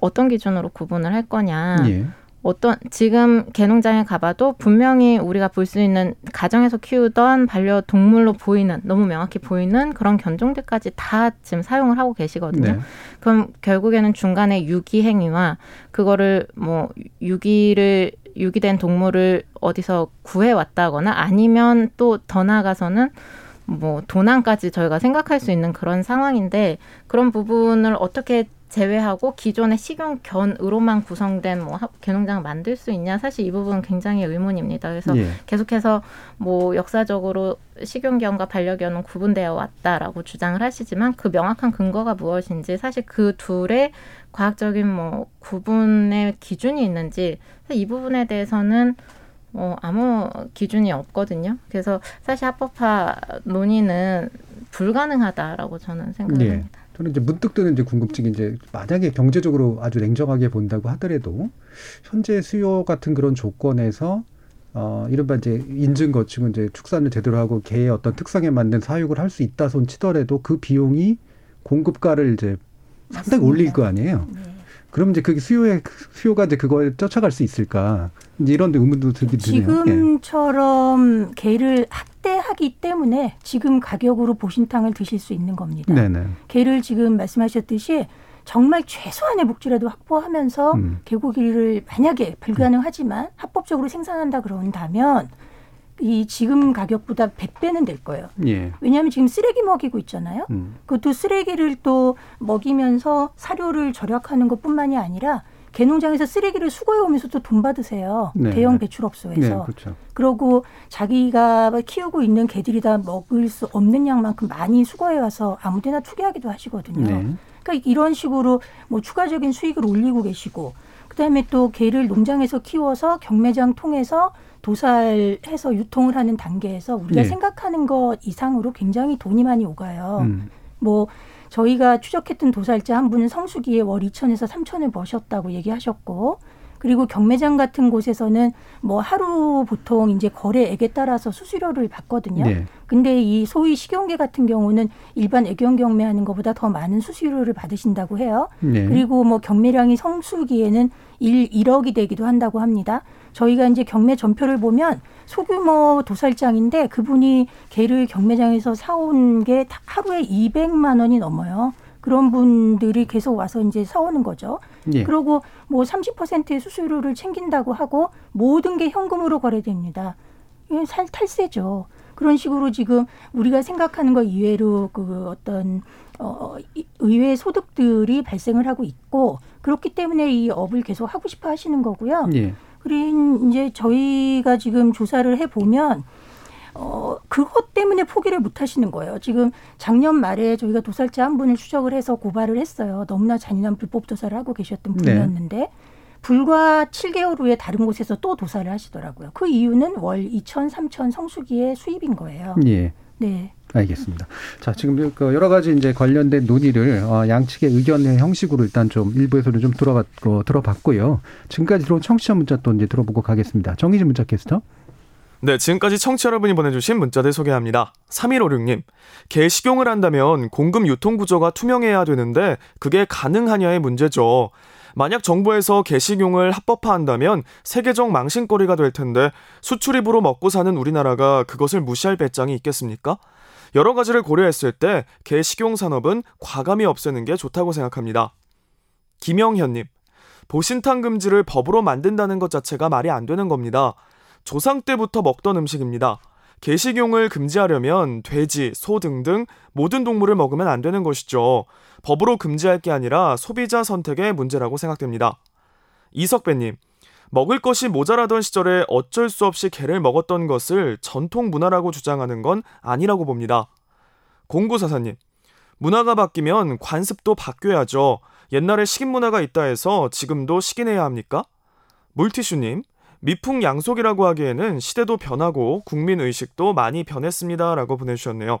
어떤 기준으로 구분을 할 거냐? 예. 어떤 지금 개농장에 가봐도 분명히 우리가 볼 수 있는 가정에서 키우던 반려동물로 보이는 너무 명확히 보이는 그런 견종들까지 다 지금 사용을 하고 계시거든요. 네. 그럼 결국에는 중간에 유기 행위와 그거를 뭐 유기를 유기된 동물을 어디서 구해 왔다거나 아니면 또 더 나아가서는 뭐 도난까지 저희가 생각할 수 있는 그런 상황인데 그런 부분을 어떻게 제외하고 기존의 식용견으로만 구성된 뭐 합- 개농장을 만들 수 있냐 사실 이 부분 은 굉장히 의문입니다. 그래서 예. 계속해서 뭐 역사적으로 식용견과 반려견은 구분되어 왔다라고 주장을 하시지만 그 명확한 근거가 무엇인지 사실 그 둘의 과학적인 뭐 구분의 기준이 있는지 이 부분에 대해서는 어, 아무 기준이 없거든요. 그래서 사실 합법화 논의는 불가능하다라고 저는 생각을 예. 합니다. 저는 이제 문득 드는 이제 궁금증이 이제 만약에 경제적으로 아주 냉정하게 본다고 하더라도 현재 수요 같은 그런 조건에서 어 이른바 이제 인증 거치고 이제 축산을 제대로 하고 개의 어떤 특성에 맞는 사육을 할 수 있다 손 치더라도 그 비용이 공급가를 이제 상당히 올릴 거 아니에요. 그럼 이제 그게 수요에 수요가 이제 그거에 쫓아갈 수 있을까? 이제 이런 의문도 들긴 드네요. 예. 지금처럼 개를 학대하기 때문에 지금 가격으로 보신탕을 드실 수 있는 겁니다. 네네. 개를 지금 말씀하셨듯이 정말 최소한의 복지라도 확보하면서 음. 개고기를 만약에 불가능하지만 합법적으로 생산한다 그런다면 이 지금 가격보다 100배는 될 거예요. 예. 왜냐하면 지금 쓰레기 먹이고 있잖아요. 음. 그것도 쓰레기를 또 먹이면서 사료를 절약하는 것뿐만이 아니라 개농장에서 쓰레기를 수거해 오면서 또 돈 받으세요. 네, 대형 네. 배출업소에서. 네, 그렇죠. 그러고 자기가 키우고 있는 개들이 다 먹을 수 없는 양만큼 많이 수거해 와서 아무데나 투기하기도 하시거든요. 네. 그러니까 이런 식으로 뭐 추가적인 수익을 올리고 계시고 그다음에 또 개를 농장에서 키워서 경매장 통해서 도살해서 유통을 하는 단계에서 우리가 네. 생각하는 것 이상으로 굉장히 돈이 많이 오가요. 음. 뭐 저희가 추적했던 도살자 한 분은 성수기에 월 2천에서 3천을 버셨다고 얘기하셨고 그리고 경매장 같은 곳에서는 뭐 하루 보통 이제 거래액에 따라서 수수료를 받거든요. 네. 근데 이 소위 식용계 같은 경우는 일반 애견 경매하는 것보다 더 많은 수수료를 받으신다고 해요. 네. 그리고 뭐 경매량이 성수기에는 일 1억이 되기도 한다고 합니다. 저희가 이제 경매 전표를 보면 소규모 도살장인데 그분이 개를 경매장에서 사온 게 다- 하루에 200만 원이 넘어요. 그런 분들이 계속 와서 이제 사오는 거죠. 예. 그리고 뭐 30%의 수수료를 챙긴다고 하고 모든 게 현금으로 거래됩니다. 이게 살 탈세죠. 그런 식으로 지금 우리가 생각하는 것 이외로 그 어떤 어 이- 의외의 소득들이 발생을 하고 있고 그렇기 때문에 이 업을 계속 하고 싶어 하시는 거고요. 예. 그린 이제 저희가 지금 조사를 해 보면 어 그것 때문에 포기를 못 하시는 거예요. 지금 작년 말에 저희가 도살자 한 분을 추적을 해서 고발을 했어요. 너무나 잔인한 불법 도살을 하고 계셨던 네. 분이었는데 불과 7개월 후에 다른 곳에서 또 도살을 하시더라고요. 그 이유는 월 2천, 3천 성수기의 수입인 거예요. 예. 네. 알겠습니다. 자, 지금 그 여러 가지 이제 관련된 논의를 어, 양측의 의견의 형식으로 일단 좀 일부에서는 좀 들어봤고 들어봤고요. 지금까지 들어온 청취자 문자 또 이제 들어보고 가겠습니다. 정희진 문자 캐스터. 네, 지금까지 청취자 여러분이 보내주신 문자들 소개합니다. 3156님, 개 식용을 한다면 공급 유통 구조가 투명해야 되는데 그게 가능하냐의 문제죠. 만약 정부에서 개 식용을 합법화한다면 세계적 망신거리가 될 텐데 수출입으로 먹고 사는 우리나라가 그것을 무시할 배짱이 있겠습니까? 여러 가지를 고려했을 때 개 식용 산업은 과감히 없애는 게 좋다고 생각합니다. 김영현님, 보신탕 금지를 법으로 만든다는 것 자체가 말이 안 되는 겁니다. 조상 때부터 먹던 음식입니다. 개식용을 금지하려면 돼지, 소 등등 모든 동물을 먹으면 안 되는 것이죠. 법으로 금지할 게 아니라 소비자 선택의 문제라고 생각됩니다. 이석배님, 먹을 것이 모자라던 시절에 어쩔 수 없이 개를 먹었던 것을 전통 문화라고 주장하는 건 아니라고 봅니다. 공구사사님, 문화가 바뀌면 관습도 바뀌어야죠. 옛날에 식인 문화가 있다 해서 지금도 식인해야 합니까? 물티슈님, 미풍 양속이라고 하기에는 시대도 변하고 국민 의식도 많이 변했습니다. 라고 보내주셨네요.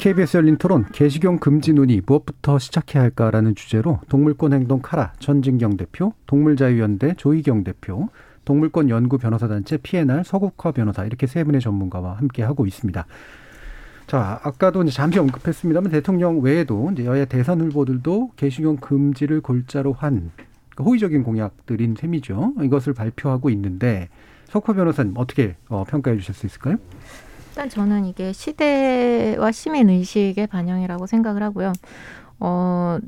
KBS 열린 토론 개식용 금지 논의 무엇부터 시작해야 할까라는 주제로 동물권 행동 카라 전진경 대표, 동물자유연대 조희경 대표, 동물권 연구 변호사 단체 PNR 서국화 변호사 이렇게 세 분의 전문가와 함께 하고 있습니다. 자, 아까도 이제 잠시 언급했습니다만 대통령 외에도 이제 여야 대선 후보들도 개식용 금지를 골자로 한 호의적인 공약들인 셈이죠. 이것을 발표하고 있는데 석호 변호사님 어떻게 어, 평가해 주실 수 있을까요? 일단 저는 이게 시대와 시민 의식의 반영이라고 생각을 하고요. 어,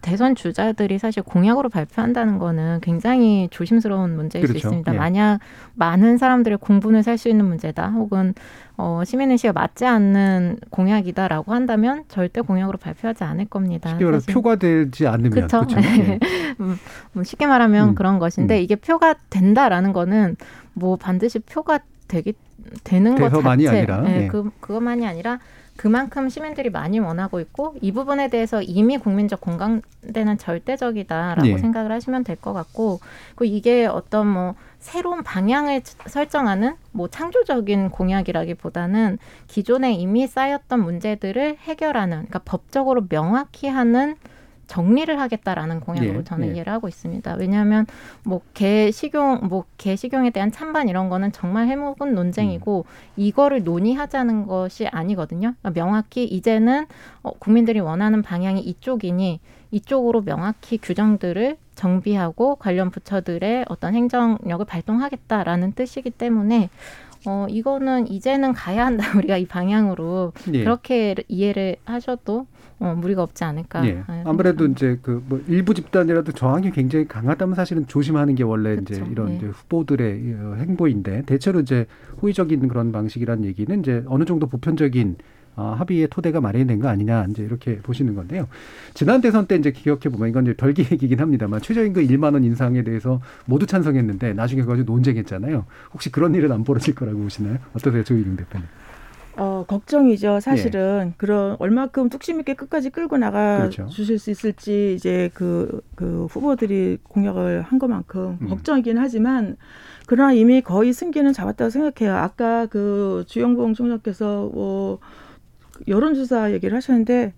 대선 주자들이 사실 공약으로 발표한다는 거는 굉장히 조심스러운 문제일 그렇죠. 수 있습니다. 예. 만약 많은 사람들의 공분을 살 수 있는 문제다, 혹은 어, 시민의식에 맞지 않는 공약이다라고 한다면 절대 공약으로 발표하지 않을 겁니다. 쉽게 사실. 표가 되지 않으면? 그렇죠. 예. 음, 뭐 쉽게 말하면 음. 그런 것인데 음. 이게 표가 된다라는 거는 뭐 반드시 표가 되기 되는 것 자체, 아니라, 예, 예. 그 그것만이 아니라 그만큼 시민들이 많이 원하고 있고 이 부분에 대해서 이미 국민적 공감대는 절대적이다라고 예. 생각을 하시면 될 것 같고 그 이게 어떤 뭐 새로운 방향을 설정하는 뭐 창조적인 공약이라기보다는 기존에 이미 쌓였던 문제들을 해결하는 그러니까 법적으로 명확히 하는 정리를 하겠다라는 공약으로 예, 저는 예. 이해를 하고 있습니다. 왜냐하면 뭐 개 식용 뭐 개 식용에 대한 찬반 이런 거는 정말 해묵은 논쟁이고 이거를 논의하자는 것이 아니거든요. 그러니까 명확히 이제는 어, 국민들이 원하는 방향이 이쪽이니 이쪽으로 명확히 규정들을 정비하고 관련 부처들의 어떤 행정력을 발동하겠다라는 뜻이기 때문에 어 이거는 이제는 가야 한다 우리가 이 방향으로 예. 그렇게 이해를 하셔도 어, 무리가 없지 않을까. 예. 아, 아무래도 이제 그 뭐 일부 집단이라도 저항이 굉장히 강하다면 사실은 조심하는 게 원래 이제 그쵸. 이런 예. 이제 후보들의 어, 행보인데 대체로 이제 호의적인 그런 방식이라는 얘기는 이제 어느 정도 보편적인 어, 합의의 토대가 마련된 거 아니냐 이제 이렇게 보시는 건데요. 지난 대선 때 이제 기억해 보면 이건 이제 별개 얘기긴 합니다만 최저임금 1만 원 인상에 대해서 모두 찬성했는데 나중에 가지고 논쟁했잖아요. 혹시 그런 일은 안 벌어질 거라고 보시나요? 어떠세요, 조희경 대표님? 어, 걱정이죠. 사실은 그런 얼마큼 뚝심 있게 끝까지 끌고 나가 그렇죠. 주실 수 있을지 이제 그, 그 후보들이 공약을 한 것만큼 음. 걱정이긴 하지만 그러나 이미 거의 승기는 잡았다고 생각해요. 아까 그 주영봉 총장께서 뭐 여론조사 얘기를 하셨는데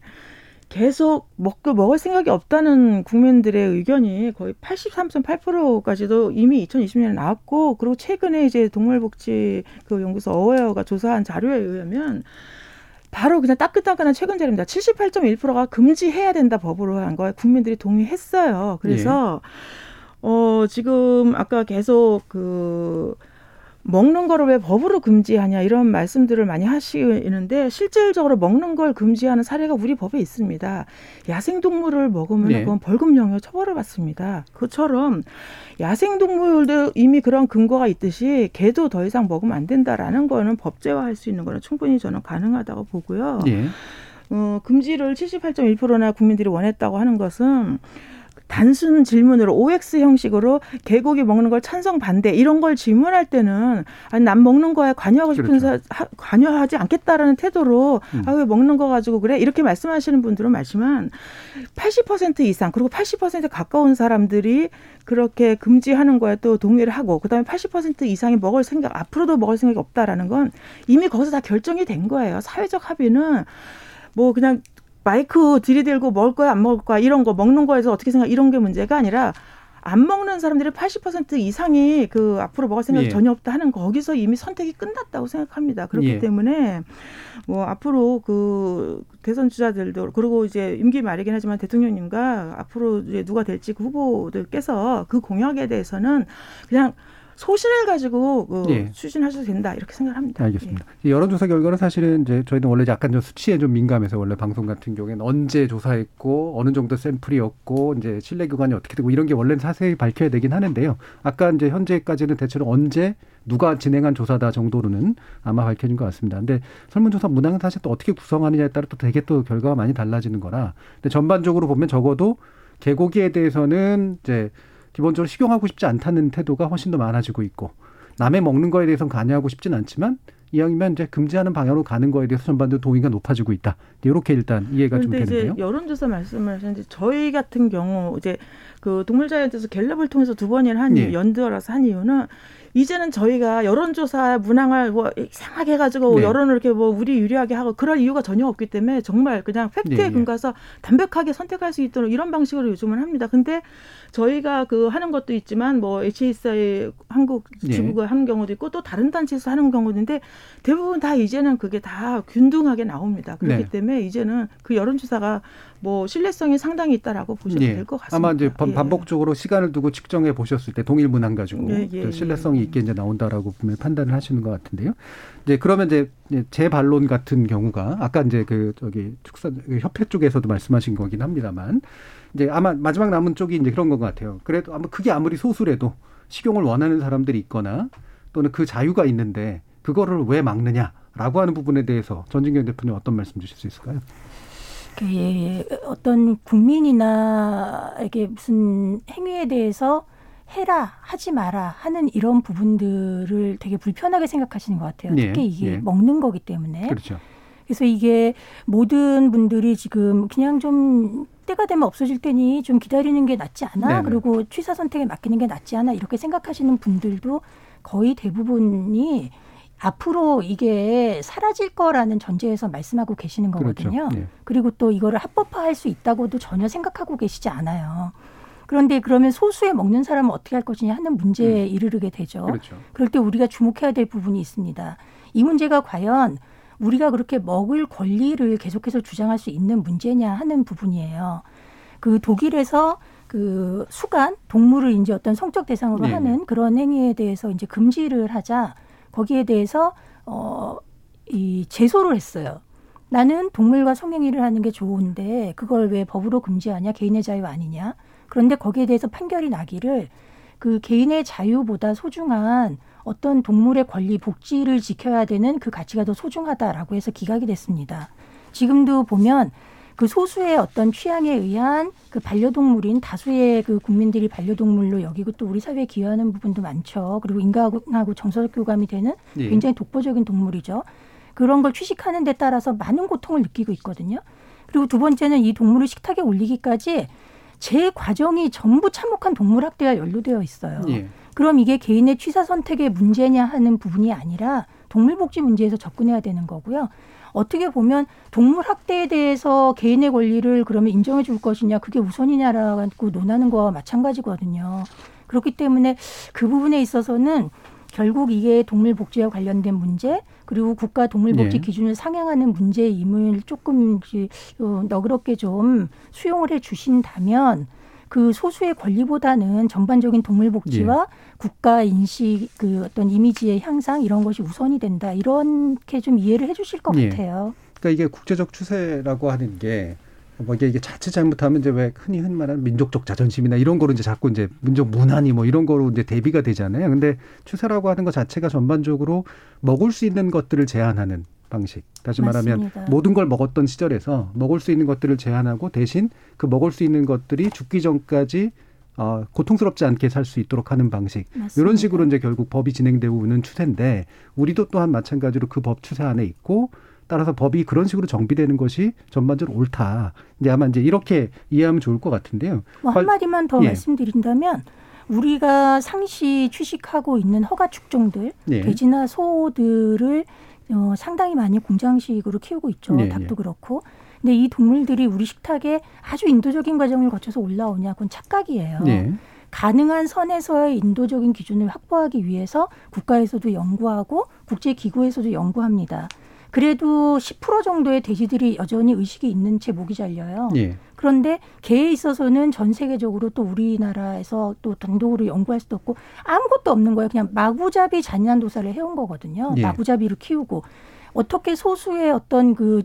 계속 먹고 먹을 생각이 없다는 국민들의 의견이 거의 83.8%까지도 이미 2020년에 나왔고 그리고 최근에 이제 동물복지 그 연구소 어웨어가 조사한 자료에 의하면 바로 그냥 따끈따끈한 최근 자료입니다. 78.1%가 금지해야 된다 법으로 한 거에 국민들이 동의했어요. 그래서 어 지금 아까 계속 그 먹는 거를 왜 법으로 금지하냐 이런 말씀들을 많이 하시는데 실질적으로 먹는 걸 금지하는 사례가 우리 법에 있습니다. 야생 동물을 먹으면 네. 그건 벌금형에 처벌을 받습니다. 그처럼 야생 동물도 이미 그런 근거가 있듯이 개도 더 이상 먹으면 안 된다라는 거는 법제화할 수 있는 거는 충분히 저는 가능하다고 보고요. 예. 어, 금지를 78.1%나 국민들이 원했다고 하는 것은 단순 질문으로 OX 형식으로 개고기 먹는 걸 찬성 반대 이런 걸 질문할 때는 아니 난 먹는 거에 관여하고 싶은 그렇죠. 사, 관여하지 않겠다라는 태도로 음. 아왜 먹는 거 가지고 그래 이렇게 말씀하시는 분들은 말지만 80% 이상 그리고 80% 가까운 사람들이 그렇게 금지하는 거에 또 동의를 하고 그다음에 80% 이상이 먹을 생각 앞으로도 먹을 생각이 없다라는 건 이미 거기서 다 결정이 된 거예요. 사회적 합의는 뭐 그냥 마이크 들이대고 먹을 거야 안 먹을 거야 이런 거 먹는 거에서 어떻게 생각 이런 게 문제가 아니라 안 먹는 사람들이 80% 이상이 그 앞으로 먹을 생각이 예. 전혀 없다 하는 거기서 이미 선택이 끝났다고 생각합니다. 그렇기 예. 때문에 뭐 앞으로 그 대선 주자들도 그리고 이제 임기 말이긴 하지만 대통령님과 앞으로 이제 누가 될지 그 후보들께서 그 공약에 대해서는 그냥 소신을 가지고 그 예. 추진하셔도 된다 이렇게 생각합니다. 알겠습니다. 예. 여론조사 결과는 사실은 이제 저희는 원래 약간 좀 수치에 좀 민감해서 원래 방송 같은 경우에는 언제 조사했고 어느 정도 샘플이었고 이제 신뢰 기관이 어떻게 되고 이런 게 원래는 자세히 밝혀야 되긴 하는데요. 아까 이제 현재까지는 대체로 언제 누가 진행한 조사다 정도로는 아마 밝혀진 것 같습니다. 근데 설문조사 문항은 사실 또 어떻게 구성하느냐에 따라 또 되게 또 결과가 많이 달라지는 거라. 근데 전반적으로 보면 적어도 개고기에 대해서는 이제 기본적으로 식용하고 싶지 않다는 태도가 훨씬 더 많아지고 있고 남의 먹는 거에 대해서는 관여하고 싶진 않지만 이왕이면 이제 금지하는 방향으로 가는 거에 대해서 전반적으로 동의가 높아지고 있다. 이렇게 일단 이해가 좀 되는데요. 이제 여론조사 말씀을 하셨는데 저희 같은 경우 이제 그 동물자연에서 갤럽을 통해서 두 번이나 한 예. 연두어라서 한 이유는 이제는 저희가 여론조사 문항을 뭐 이상하게 해가지고 네. 여론을 이렇게 뭐 우리 유리하게 하고 그럴 이유가 전혀 없기 때문에 정말 그냥 팩트에 네. 근거해서 담백하게 선택할 수 있도록 이런 방식으로 요즘은 합니다. 근데 저희가 그 하는 것도 있지만 뭐 HSI 한국 지부가 네. 하는 경우도 있고 또 다른 단체에서 하는 경우도 있는데 대부분 다 이제는 그게 다 균등하게 나옵니다. 그렇기 네. 때문에 이제는 그 여론 조사가 뭐 신뢰성이 상당히 있다라고 보셔도 예. 될것 같습니다. 아마 이제 예. 반복적으로 시간을 두고 측정해 보셨을 때 동일 문항 가지고 예, 예, 예. 신뢰성이 있게 이제 나온다라고 분명히 판단을 하시는 것 같은데요. 이제 그러면 이제 제 반론 같은 경우가 아까 이제 그 저기 축산 그 협회 쪽에서도 말씀하신 거긴 합니다만 이제 아마 마지막 남은 쪽이 이제 그런 것 같아요. 그래도 아마 그게 아무리 소수래도 식용을 원하는 사람들이 있거나 또는 그 자유가 있는데 그거를 왜 막느냐라고 하는 부분에 대해서 전진경 대표님 어떤 말씀 주실 수 있을까요? 그 예, 어떤 국민이나 이게 무슨 행위에 대해서 해라 하지 마라 하는 이런 부분들을 되게 불편하게 생각하시는 것 같아요. 예, 특히 이게 예. 먹는 거기 때문에. 그렇죠. 그래서 이게 모든 분들이 지금 그냥 좀 때가 되면 없어질 테니 좀 기다리는 게 낫지 않아? 네네. 그리고 취사 선택에 맡기는 게 낫지 않아? 이렇게 생각하시는 분들도 거의 대부분이 앞으로 이게 사라질 거라는 전제에서 말씀하고 계시는 그렇죠. 거거든요. 그렇죠. 네. 그리고 또 이거를 합법화할 수 있다고도 전혀 생각하고 계시지 않아요. 그런데 그러면 소수에 먹는 사람은 어떻게 할 것이냐 하는 문제에 음. 이르게 되죠. 그렇죠. 그럴 때 우리가 주목해야 될 부분이 있습니다. 이 문제가 과연 우리가 그렇게 먹을 권리를 계속해서 주장할 수 있는 문제냐 하는 부분이에요. 그 독일에서 그 수간 동물을 이제 어떤 성적 대상으로 네. 하는 그런 행위에 대해서 이제 금지를 하자 거기에 대해서 어이 제소를 했어요. 나는 동물과 성행위를 하는 게 좋은데 그걸 왜 법으로 금지하냐 개인의 자유 아니냐 그런데 거기에 대해서 판결이 나기를 그 개인의 자유보다 소중한 어떤 동물의 권리 복지를 지켜야 되는 그 가치가 더 소중하다라고 해서 기각이 됐습니다. 지금도 보면 그 소수의 어떤 취향에 의한 그 반려동물인 다수의 그 국민들이 반려동물로 여기고 또 우리 사회에 기여하는 부분도 많죠. 그리고 인간하고 정서적 교감이 되는 예. 굉장히 독보적인 동물이죠. 그런 걸 취식하는 데 따라서 많은 고통을 느끼고 있거든요. 그리고 두 번째는 이 동물을 식탁에 올리기까지 제 과정이 전부 참혹한 동물학대와 연루되어 있어요. 예. 그럼 이게 개인의 취사 선택의 문제냐 하는 부분이 아니라 동물복지 문제에서 접근해야 되는 거고요. 어떻게 보면 동물 학대에 대해서 개인의 권리를 그러면 인정해 줄 것이냐 그게 우선이냐라고 논하는 거와 마찬가지거든요. 그렇기 때문에 그 부분에 있어서는 결국 이게 동물 복지와 관련된 문제 그리고 국가 동물 복지 네. 기준을 상향하는 문제임을 조금 어, 너그럽게 좀 수용을 해 주신다면 그 소수의 권리보다는 전반적인 동물 복지와 예. 국가 인식 그 어떤 이미지의 향상 이런 것이 우선이 된다 이렇게 좀 이해를 해주실 것 예. 같아요. 그러니까 이게 국제적 추세라고 하는 게 뭐 이게, 이게 자칫 잘못하면 이제 왜 흔히 흔히 말하는 민족적 자존심이나 이런 거로 이제 자꾸 이제 민족 문화니 뭐 이런 거로 이제 대비가 되잖아요. 근데 추세라고 하는 것 자체가 전반적으로 먹을 수 있는 것들을 제한하는 방식. 다시 말하면 맞습니다. 모든 걸 먹었던 시절에서 먹을 수 있는 것들을 제한하고 대신 그 먹을 수 있는 것들이 죽기 전까지 어, 고통스럽지 않게 살 수 있도록 하는 방식. 맞습니다. 이런 식으로 이제 결국 법이 진행되고 있는 추세인데 우리도 또한 마찬가지로 그 법 추세 안에 있고 따라서 법이 그런 식으로 정비되는 것이 전반적으로 옳다. 이제 아마 이제 이렇게 이해하면 좋을 것 같은데요. 뭐 관- 한마디만 더 예. 말씀드린다면 우리가 상시 취식하고 있는 허가 축종들 예. 돼지나 소들을 어, 상당히 많이 공장식으로 키우고 있죠. 예, 닭도 예. 그렇고. 근데 이 동물들이 우리 식탁에 아주 인도적인 과정을 거쳐서 올라오냐 그건 착각이에요. 예. 가능한 선에서의 인도적인 기준을 확보하기 위해서 국가에서도 연구하고 국제기구에서도 연구합니다. 그래도 10% 정도의 돼지들이 여전히 의식이 있는 채 목이 잘려요. 예. 그런데 개에 있어서는 전 세계적으로 또 우리나라에서 또 단독으로 연구할 수도 없고 아무것도 없는 거예요. 그냥 마구잡이 잔인한 도살을 해온 거거든요. 예. 마구잡이로 키우고 어떻게 소수의 어떤 그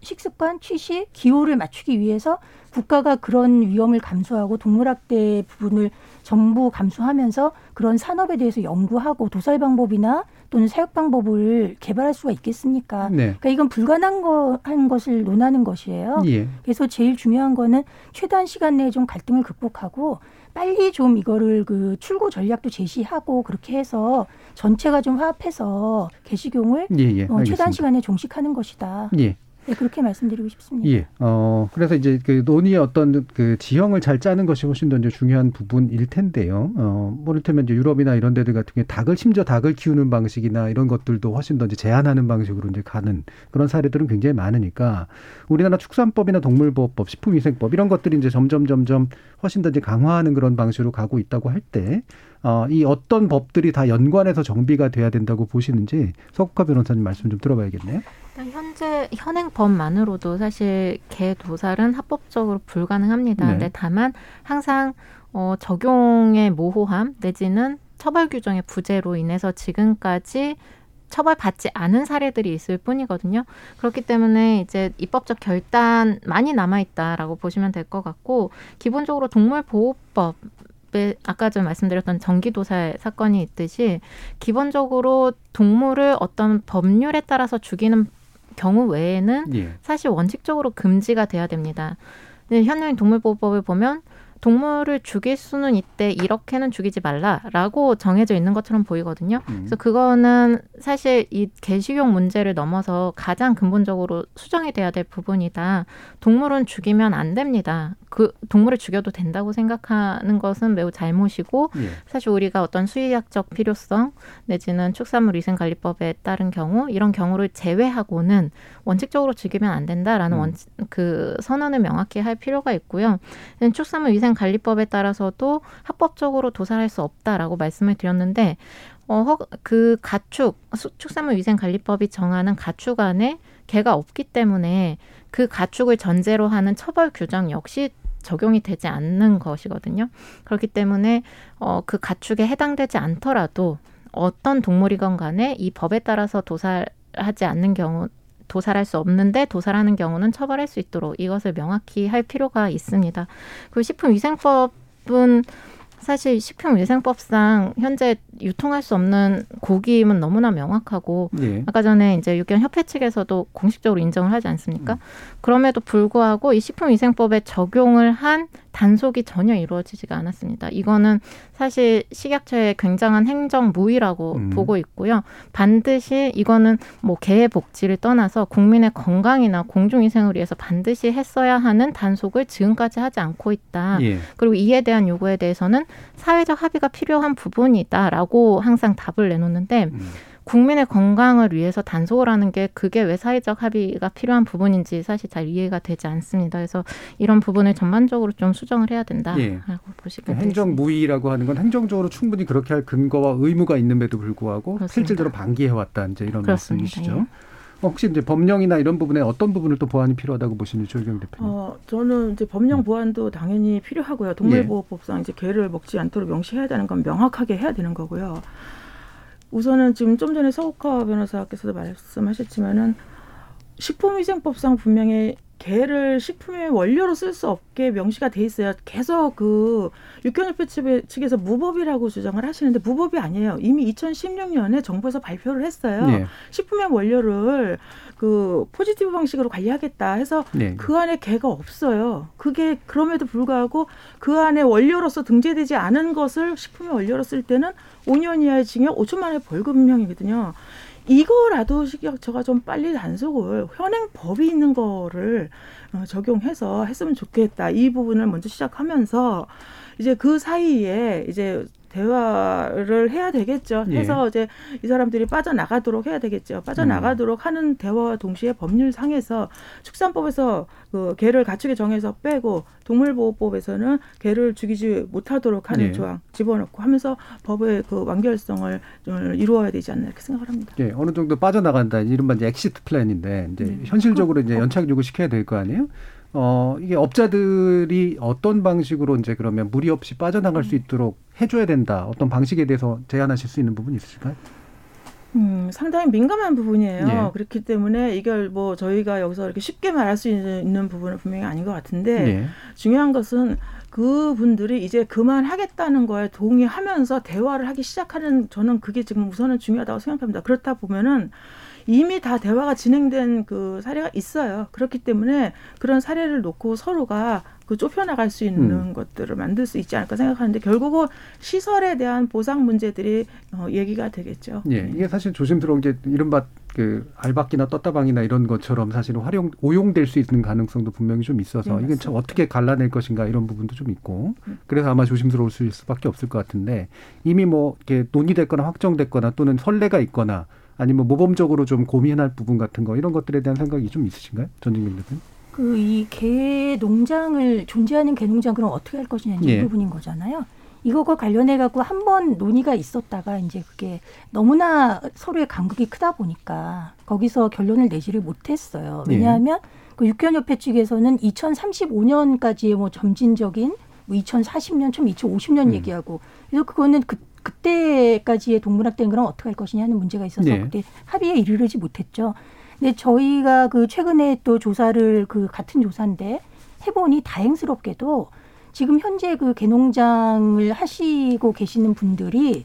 식습관, 취식, 기호를 맞추기 위해서 국가가 그런 위험을 감수하고 동물학대 부분을 전부 감수하면서 그런 산업에 대해서 연구하고 도살 방법이나 또는 사육 방법을 개발할 수가 있겠습니까? 네. 그러니까 이건 불가능한 거, 한 것을 논하는 것이에요. 예. 그래서 제일 중요한 거는 최단 시간 내에 좀 갈등을 극복하고 빨리 좀 이거를 그 출구 전략도 제시하고 그렇게 해서 전체가 좀 화합해서 개식용을 예, 예. 어. 최단 시간에 종식하는 것이다. 예. 네, 그렇게 말씀드리고 싶습니다. 예. 어, 그래서 이제 그 논의의 어떤 그 지형을 잘 짜는 것이 훨씬 더 이제 중요한 부분일 텐데요. 어, 뭐 이를테면 이제 유럽이나 이런 데들 같은 경우에 닭을 심지어 닭을 키우는 방식이나 이런 것들도 훨씬 더 이제 제한하는 방식으로 이제 가는 그런 사례들은 굉장히 많으니까 우리나라 축산법이나 동물보호법, 식품위생법 이런 것들이 이제 점점 점점 훨씬 더 이제 강화하는 그런 방식으로 가고 있다고 할 때, 어, 이 어떤 법들이 다 연관해서 정비가 돼야 된다고 보시는지 서국화 변호사님 말씀 좀 들어봐야겠네요. 일단 현재 현행법만으로도 사실 개 도살은 합법적으로 불가능합니다. 네. 근데 다만 항상 어, 적용의 모호함 내지는 처벌 규정의 부재로 인해서 지금까지 처벌받지 않은 사례들이 있을 뿐이거든요. 그렇기 때문에 이제 입법적 결단 많이 남아 있다라고 보시면 될 것 같고 기본적으로 동물보호법 에 아까 좀 말씀드렸던 전기도살 사건이 있듯이 기본적으로 동물을 어떤 법률에 따라서 죽이는 경우 외에는 예. 사실 원칙적으로 금지가 돼야 됩니다. 근데 현행 동물보호법을 보면 동물을 죽일 수는 있대 이렇게는 죽이지 말라라고 정해져 있는 것처럼 보이거든요. 음. 그래서 그거는 사실 이 개식용 문제를 넘어서 가장 근본적으로 수정이 돼야 될 부분이다. 동물은 죽이면 안 됩니다. 그 동물을 죽여도 된다고 생각하는 것은 매우 잘못이고 예. 사실 우리가 어떤 수의학적 필요성 내지는 축산물 위생관리법에 따른 경우 이런 경우를 제외하고는 원칙적으로 죽이면 안 된다라는 음. 원, 그 선언을 명확히 할 필요가 있고요. 축산물 위생 관리법에 따라서도 합법적으로 도살할 수 없다라고 말씀을 드렸는데 어, 허, 그 가축 수- 축산물 위생 관리법이 정하는 가축 안에 개가 없기 때문에 그 가축을 전제로 하는 처벌 규정 역시 적용이 되지 않는 것이거든요. 그렇기 때문에 어, 그 가축에 해당되지 않더라도 어떤 동물이건 간에 이 법에 따라서 도살하지 않는 경우 도살할 수 없는데 도살하는 경우는 처벌할 수 있도록 이것을 명확히 할 필요가 있습니다. 그리고 식품위생법은 사실 식품위생법상 현재 유통할 수 없는 고기임은 너무나 명확하고 예. 아까 전에 이제 육견 협회 측에서도 공식적으로 인정을 하지 않습니까? 그럼에도 불구하고 이 식품위생법에 적용을 한 단속이 전혀 이루어지지가 않았습니다. 이거는 사실 식약처의 굉장한 행정무의라고 음. 보고 있고요. 반드시 이거는 뭐 개의 복지를 떠나서 국민의 건강이나 공중위생을 위해서 반드시 했어야 하는 단속을 지금까지 하지 않고 있다. 예. 그리고 이에 대한 요구에 대해서는 사회적 합의가 필요한 부분이다라고 항상 답을 내놓는데 음. 국민의 건강을 위해서 단속을 하는 게 그게 왜 사회적 합의가 필요한 부분인지 사실 잘 이해가 되지 않습니다. 그래서 이런 부분을 전반적으로 좀 수정을 해야 된다라고 예. 보시면 그 되겠습니다. 행정 무의라고 하는 건 행정적으로 충분히 그렇게 할 근거와 의무가 있는데도 불구하고 그렇습니다. 실질적으로 방기해 왔다 이제 이런 그렇습니다. 말씀이시죠. 예. 어, 혹시 이제 법령이나 이런 부분에 어떤 부분을 또 보완이 필요하다고 보시는지 조경 대표님. 어, 저는 이제 법령 보완도 당연히 필요하고요. 동물보호법상 이제 개를 먹지 않도록 명시해야 되는 건 명확하게 해야 되는 거고요. 우선은 지금 좀 전에 서욱화 변호사께서도 말씀하셨지만은 식품위생법상 분명히 개를 식품의 원료로 쓸 수 없게 명시가 돼 있어요. 계속 그 육견협회 측에서 무법이라고 주장을 하시는데 무법이 아니에요. 이미 2016년에 정부에서 발표를 했어요. 네. 식품의 원료를 그 포지티브 방식으로 관리하겠다 해서 네. 그 안에 개가 없어요. 그게 그럼에도 불구하고 그 안에 원료로서 등재되지 않은 것을 식품의 원료로 쓸 때는 5년 이하의 징역 5천만 원의 벌금형이거든요. 이거라도 저가 좀 빨리 단속을 현행 법이 있는 거를 어, 적용해서 했으면 좋겠다. 이 부분을 먼저 시작하면서 이제 그 사이에 이제 대화를 해야 되겠죠. 예. 해서 이제 이 사람들이 빠져나가도록 해야 되겠죠. 빠져나가도록 음. 하는 대화와 동시에 법률 상에서 축산법에서 그 개를 가축에 정해서 빼고 동물보호법에서는 개를 죽이지 못하도록 하는 예. 조항 집어넣고 하면서 법의 그 완결성을 이루어야 되지 않나 이렇게 생각을 합니다. 예, 어느 정도 빠져나간다. 이른바 이제 exit plan인데 이제 네. 현실적으로 이제 연착륙 시켜야 될 거 아니에요? 어, 이게 업자들이 어떤 방식으로 이제 그러면 무리 없이 빠져나갈 수 있도록 해줘야 된다. 어떤 방식에 대해서 제안하실 수 있는 부분이 있으실까요? 음, 상당히 민감한 부분이에요. 예. 그렇기 때문에 이걸 뭐 저희가 여기서 이렇게 쉽게 말할 수 있는 부분은 분명히 아닌 것 같은데 예. 중요한 것은 그 분들이 이제 그만하겠다는 거에 동의하면서 대화를 하기 시작하는 저는 그게 지금 우선은 중요하다고 생각합니다. 그렇다 보면은 이미 다 대화가 진행된 그 사례가 있어요. 그렇기 때문에 그런 사례를 놓고 서로가 그 좁혀나갈 수 있는 음. 것들을 만들 수 있지 않을까 생각하는데 결국은 시설에 대한 보상 문제들이 어, 얘기가 되겠죠. 예, 이게 사실 조심스러운 게 이른바 그 알박기나 떴다방이나 이런 것처럼 사실은 활용 오용될 수 있는 가능성도 분명히 좀 있어서 네, 이게 참 어떻게 갈라낼 것인가 이런 부분도 좀 있고 음. 그래서 아마 조심스러울 수밖에 없을 것 같은데 이미 뭐 이렇게 논의됐거나 확정됐거나 또는 선례가 있거나 아니면 모범적으로 좀 고민할 부분 같은 거 이런 것들에 대한 생각이 좀 있으신가요, 전진민 대표님? 그 이 개 농장을 존재하는 개 농장 그럼 어떻게 할 것이냐 이 예. 부분인 거잖아요. 이거과 관련해 갖고 한 번 논의가 있었다가 이제 그게 너무나 서로의 간극이 크다 보니까 거기서 결론을 내지를 못했어요. 예. 왜냐하면 예. 그 육견협회 측에서는 2035년까지의 뭐 점진적인 뭐 2040년, 좀 2050년 음. 얘기하고 그래서 그거는 그 그때까지의 동물학 대응은 어떻게 할 것이냐는 문제가 있어서 네. 그때 합의에 이르르지 못했죠. 근데 저희가 그 최근에 또 조사를 그 같은 조사인데 해보니 다행스럽게도 지금 현재 그 개농장을 하시고 계시는 분들이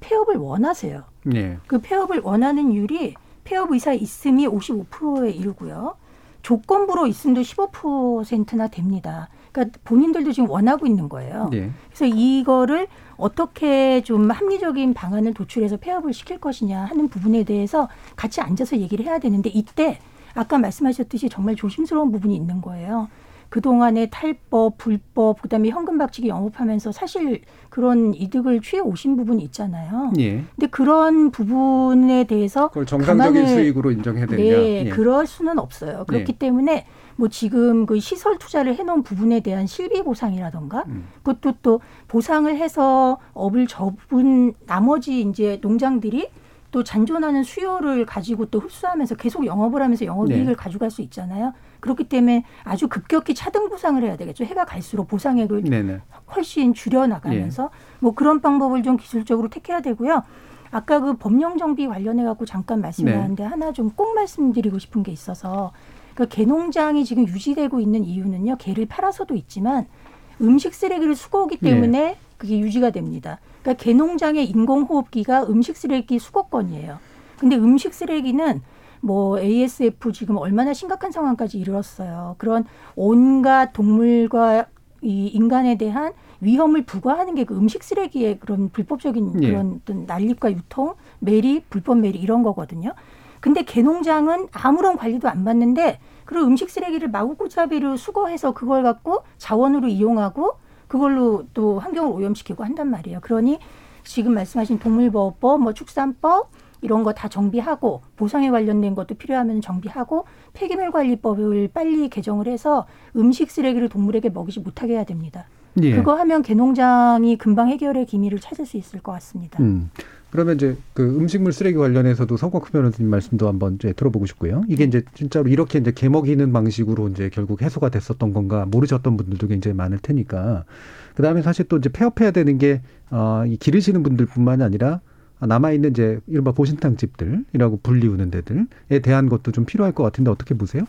폐업을 원하세요. 네. 그 폐업을 원하는 율이 폐업 의사 있음이 55%에 이르고요. 조건부로 있음도 15%나 됩니다. 그러니까 본인들도 지금 원하고 있는 거예요. 네. 그래서 이거를 어떻게 좀 합리적인 방안을 도출해서 폐업을 시킬 것이냐 하는 부분에 대해서 같이 앉아서 얘기를 해야 되는데 이때 아까 말씀하셨듯이 정말 조심스러운 부분이 있는 거예요. 그동안의 탈법, 불법, 그다음에 현금 박치기 영업하면서 사실 그런 이득을 취해 오신 부분이 있잖아요. 예. 근데 그런 부분에 대해서 그걸 정상적인 수익으로 인정해야 되냐? 네, 예. 그럴 수는 없어요. 그렇기 예. 때문에 뭐 지금 그 시설 투자를 해놓은 부분에 대한 실비 보상이라던가 음. 그것도 또 보상을 해서 업을 접은 나머지 이제 농장들이 또 잔존하는 수요를 가지고 또 흡수하면서 계속 영업을 하면서 영업이익을 네. 가져갈 수 있잖아요. 그렇기 때문에 아주 급격히 차등 보상을 해야 되겠죠. 해가 갈수록 보상액을 네네. 훨씬 줄여나가면서 네. 뭐 그런 방법을 좀 기술적으로 택해야 되고요. 아까 그 법령 정비 관련해 갖고 잠깐 말씀드렸는데 네. 하나 좀 꼭 말씀드리고 싶은 게 있어서 그 개농장이 지금 유지되고 있는 이유는요. 개를 팔아서도 있지만 음식 쓰레기를 수거하기 때문에 네. 그게 유지가 됩니다. 그러니까 개 농장의 인공호흡기가 음식 쓰레기 수거권이에요. 근데 음식 쓰레기는 뭐 ASF 지금 얼마나 심각한 상황까지 이르렀어요. 그런 온갖 동물과 이 인간에 대한 위험을 부과하는 게 그 음식 쓰레기의 그런 불법적인 예. 그런 어떤 난립과 유통, 매립, 불법 매립 이런 거거든요. 근데 개농장은 아무런 관리도 안 받는데 그런 음식 쓰레기를 마구구잡이로 수거해서 그걸 갖고 자원으로 이용하고 그걸로 또 환경을 오염시키고 한단 말이에요. 그러니 지금 말씀하신 동물보호법, 뭐 축산법 이런 거 다 정비하고 보상에 관련된 것도 필요하면 정비하고 폐기물 관리법을 빨리 개정을 해서 음식 쓰레기를 동물에게 먹이지 못하게 해야 됩니다. 예. 그거 하면 개농장이 금방 해결의 기미를 찾을 수 있을 것 같습니다. 음. 그러면 이제 그 음식물 쓰레기 관련해서도 성광 변호사님 말씀도 한번 이제 들어보고 싶고요. 이게 이제 진짜로 이렇게 이제 개먹이는 방식으로 이제 결국 해소가 됐었던 건가 모르셨던 분들도 굉장히 많을 테니까. 그 다음에 사실 또 이제 폐업해야 되는 게, 어, 이 기르시는 분들 뿐만이 아니라 남아있는 이제 이른바 보신탕 집들이라고 불리우는 데들에 대한 것도 좀 필요할 것 같은데 어떻게 보세요?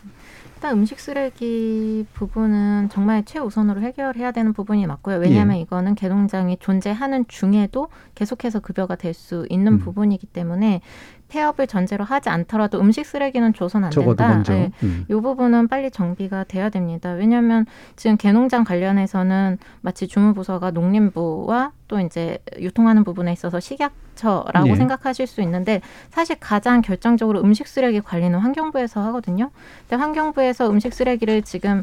일단 음식 쓰레기 부분은 정말 최우선으로 해결해야 되는 부분이 맞고요. 왜냐하면 예. 이거는 개농장이 존재하는 중에도 계속해서 급여가 될 수 있는 음. 부분이기 때문에 폐업을 전제로 하지 않더라도 음식 쓰레기는 줘선 안 된다. 먼저. 예. 음. 이 부분은 빨리 정비가 돼야 됩니다. 왜냐하면 지금 개농장 관련해서는 마치 주무부서가 농림부와 또 이제 유통하는 부분에 있어서 식약처라고 예. 생각하실 수 있는데 사실 가장 결정적으로 음식 쓰레기 관리는 환경부에서 하거든요. 근데 환경부에서 음식 쓰레기를 지금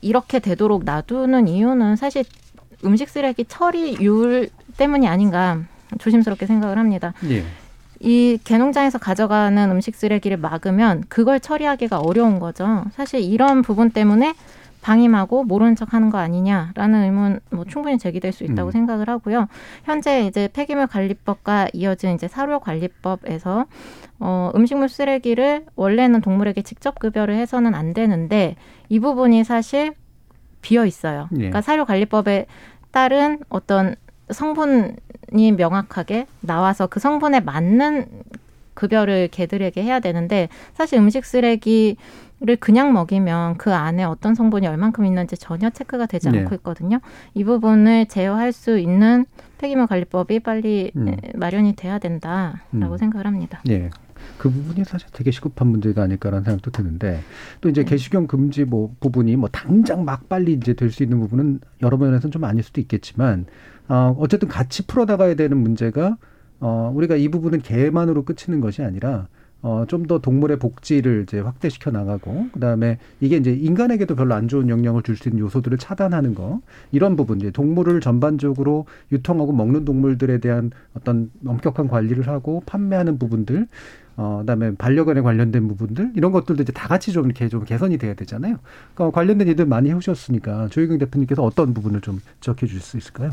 이렇게 되도록 놔두는 이유는 사실 음식 쓰레기 처리율 때문이 아닌가 조심스럽게 생각을 합니다. 예. 이 개농장에서 가져가는 음식 쓰레기를 막으면 그걸 처리하기가 어려운 거죠. 사실 이런 부분 때문에 방임하고 모르는 척 하는 거 아니냐라는 의문 뭐 충분히 제기될 수 있다고 음. 생각을 하고요. 현재 이제 폐기물 관리법과 이어진 이제 사료 관리법에서 어 음식물 쓰레기를 원래는 동물에게 직접 급여를 해서는 안 되는데 이 부분이 사실 비어 있어요. 예. 그러니까 사료 관리법에 따른 어떤 성분 이 명확하게 나와서 그 성분에 맞는 급여를 개들에게 해야 되는데 사실 음식 쓰레기 를 그냥 먹이면 그 안에 어떤 성분이 얼만큼 있는지 전혀 체크가 되지 네. 않고 있거든요. 이 부분을 제어할 수 있는 폐기물 관리법이 빨리 음. 에, 마련이 돼야 된다라고 음. 생각을 합니다. 예. 그 부분이 사실 되게 시급한 문제가 아닐까라는 생각도 드는데 또 이제 네. 개식용 금지 뭐 부분이 뭐 당장 막 빨리 이제 될 수 있는 부분은 여러 면에서는 좀 아닐 수도 있겠지만 어 어쨌든 같이 풀어나가야 되는 문제가 어 우리가 이 부분은 개만으로 끝이는 것이 아니라 어, 좀 더 동물의 복지를 이제 확대시켜 나가고, 그 다음에 이게 이제 인간에게도 별로 안 좋은 영향을 줄 수 있는 요소들을 차단하는 거, 이런 부분, 이제 동물을 전반적으로 유통하고 먹는 동물들에 대한 어떤 엄격한 관리를 하고 판매하는 부분들, 어, 그다음에 반려견에 관련된 부분들 이런 것들도 이제 다 같이 좀 이렇게 좀 개선이 돼야 되잖아요. 그러니까 관련된 일들 많이 해오셨으니까 조희경 대표님께서 어떤 부분을 좀 지적해 주실 수 있을까요?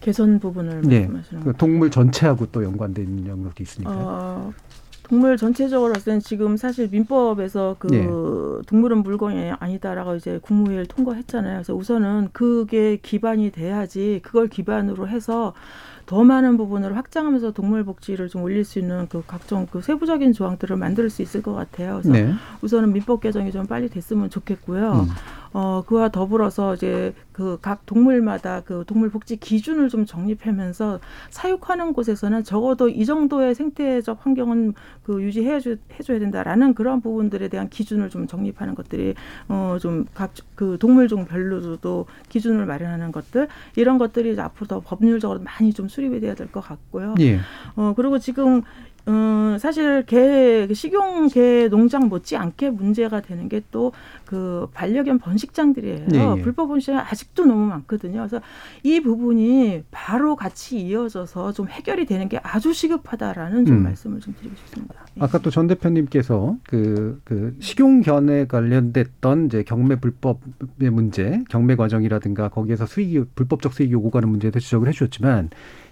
개선 부분을 네, 말씀하시는 그 동물 전체하고 또 연관돼 있는 영역도 있으니까. 요 어, 동물 전체적으로 봤을 때는 지금 사실 민법에서 그 네. 동물은 물건이 아니다라고 이제 국무회의를 통과했잖아요. 그래서 우선은 그게 기반이 돼야지 그걸 기반으로 해서 더 많은 부분을 확장하면서 동물 복지를 좀 올릴 수 있는 그 각종 그 세부적인 조항들을 만들 수 있을 것 같아요. 그래서 네. 우선은 민법 개정이 좀 빨리 됐으면 좋겠고요. 음. 어, 그와 더불어서 이제 그 각 동물마다 그 동물 복지 기준을 좀 정립하면서 사육하는 곳에서는 적어도 이 정도의 생태적 환경은 그 유지해 줘, 해줘야 된다라는 그런 부분들에 대한 기준을 좀 정립하는 것들이 어, 좀 각 그 동물종별로도 기준을 마련하는 것들 이런 것들이 앞으로 더 법률적으로 많이 좀 수립이 돼야 될 것 같고요. 예. 어, 그리고 지금 음, 사실 개, 그 식용 개 농장 못지않게 문제가 되는 게 또 그 반려견 번식장들이에요. 예, 예. 불법 번식은 아직도 너무 많거든요. 그래서 이 부분이 바로 같이 이어져서 좀 해결이 되는 게 아주 시급하다라는 좀 음. 말씀을 좀 드리고 싶습니다. 예. 아까 또 전 대표님께서 그, 그 식용견에 관련됐던 이제 경매 불법의 문제, 경매 과정이라든가 거기에서 수익이 불법적 수익이 오고 가는 문제에 대해서 지적을 해주셨지만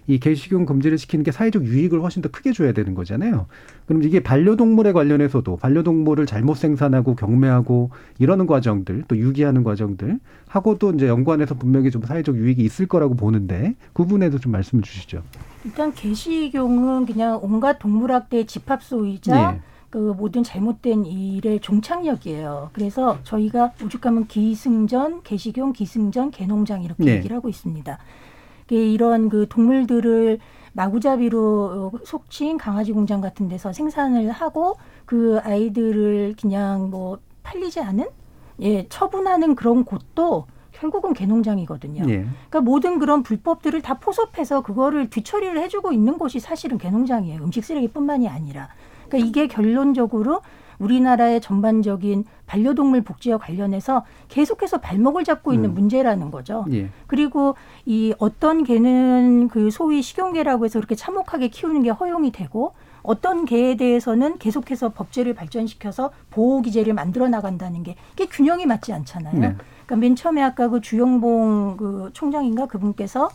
이 개식용 금지를 시키는 게 사회적 유익을 훨씬 더 크게 줘야 되는 거잖아요. 그럼 이게 반려동물에 관련해서도 반려동물을 잘못 생산하고 경매하고 이러는 과정들 또 유기하는 과정들 하고도 이제 연관해서 분명히 좀 사회적 유익이 있을 거라고 보는데 그 부분에도 좀 말씀 주시죠. 일단 개식용은 그냥 온갖 동물학대의 집합소이자 예. 그 모든 잘못된 일의 종착역이에요. 그래서 저희가 오죽하면 기승전, 개식용, 기승전, 개농장 이렇게 네. 얘기를 하고 있습니다. 이게 이런 그 동물들을 마구잡이로 어, 속칭 강아지 공장 같은 데서 생산을 하고 그 아이들을 그냥 뭐 팔리지 않은 예 처분하는 그런 곳도 결국은 개농장이거든요. 예. 그러니까 모든 그런 불법들을 다 포섭해서 그거를 뒤처리를 해주고 있는 곳이 사실은 개농장이에요. 음식 쓰레기뿐만이 아니라. 그러니까 이게 결론적으로 우리나라의 전반적인 반려동물 복지와 관련해서 계속해서 발목을 잡고 있는 음. 문제라는 거죠. 예. 그리고 이 어떤 개는 그 소위 식용개라고 해서 그렇게 참혹하게 키우는 게 허용이 되고 어떤 개에 대해서는 계속해서 법제를 발전시켜서 보호 기제를 만들어 나간다는 게 이게 균형이 맞지 않잖아요. 네. 그러니까 맨 처음에 아까 그 주영봉 그 총장인가 그분께서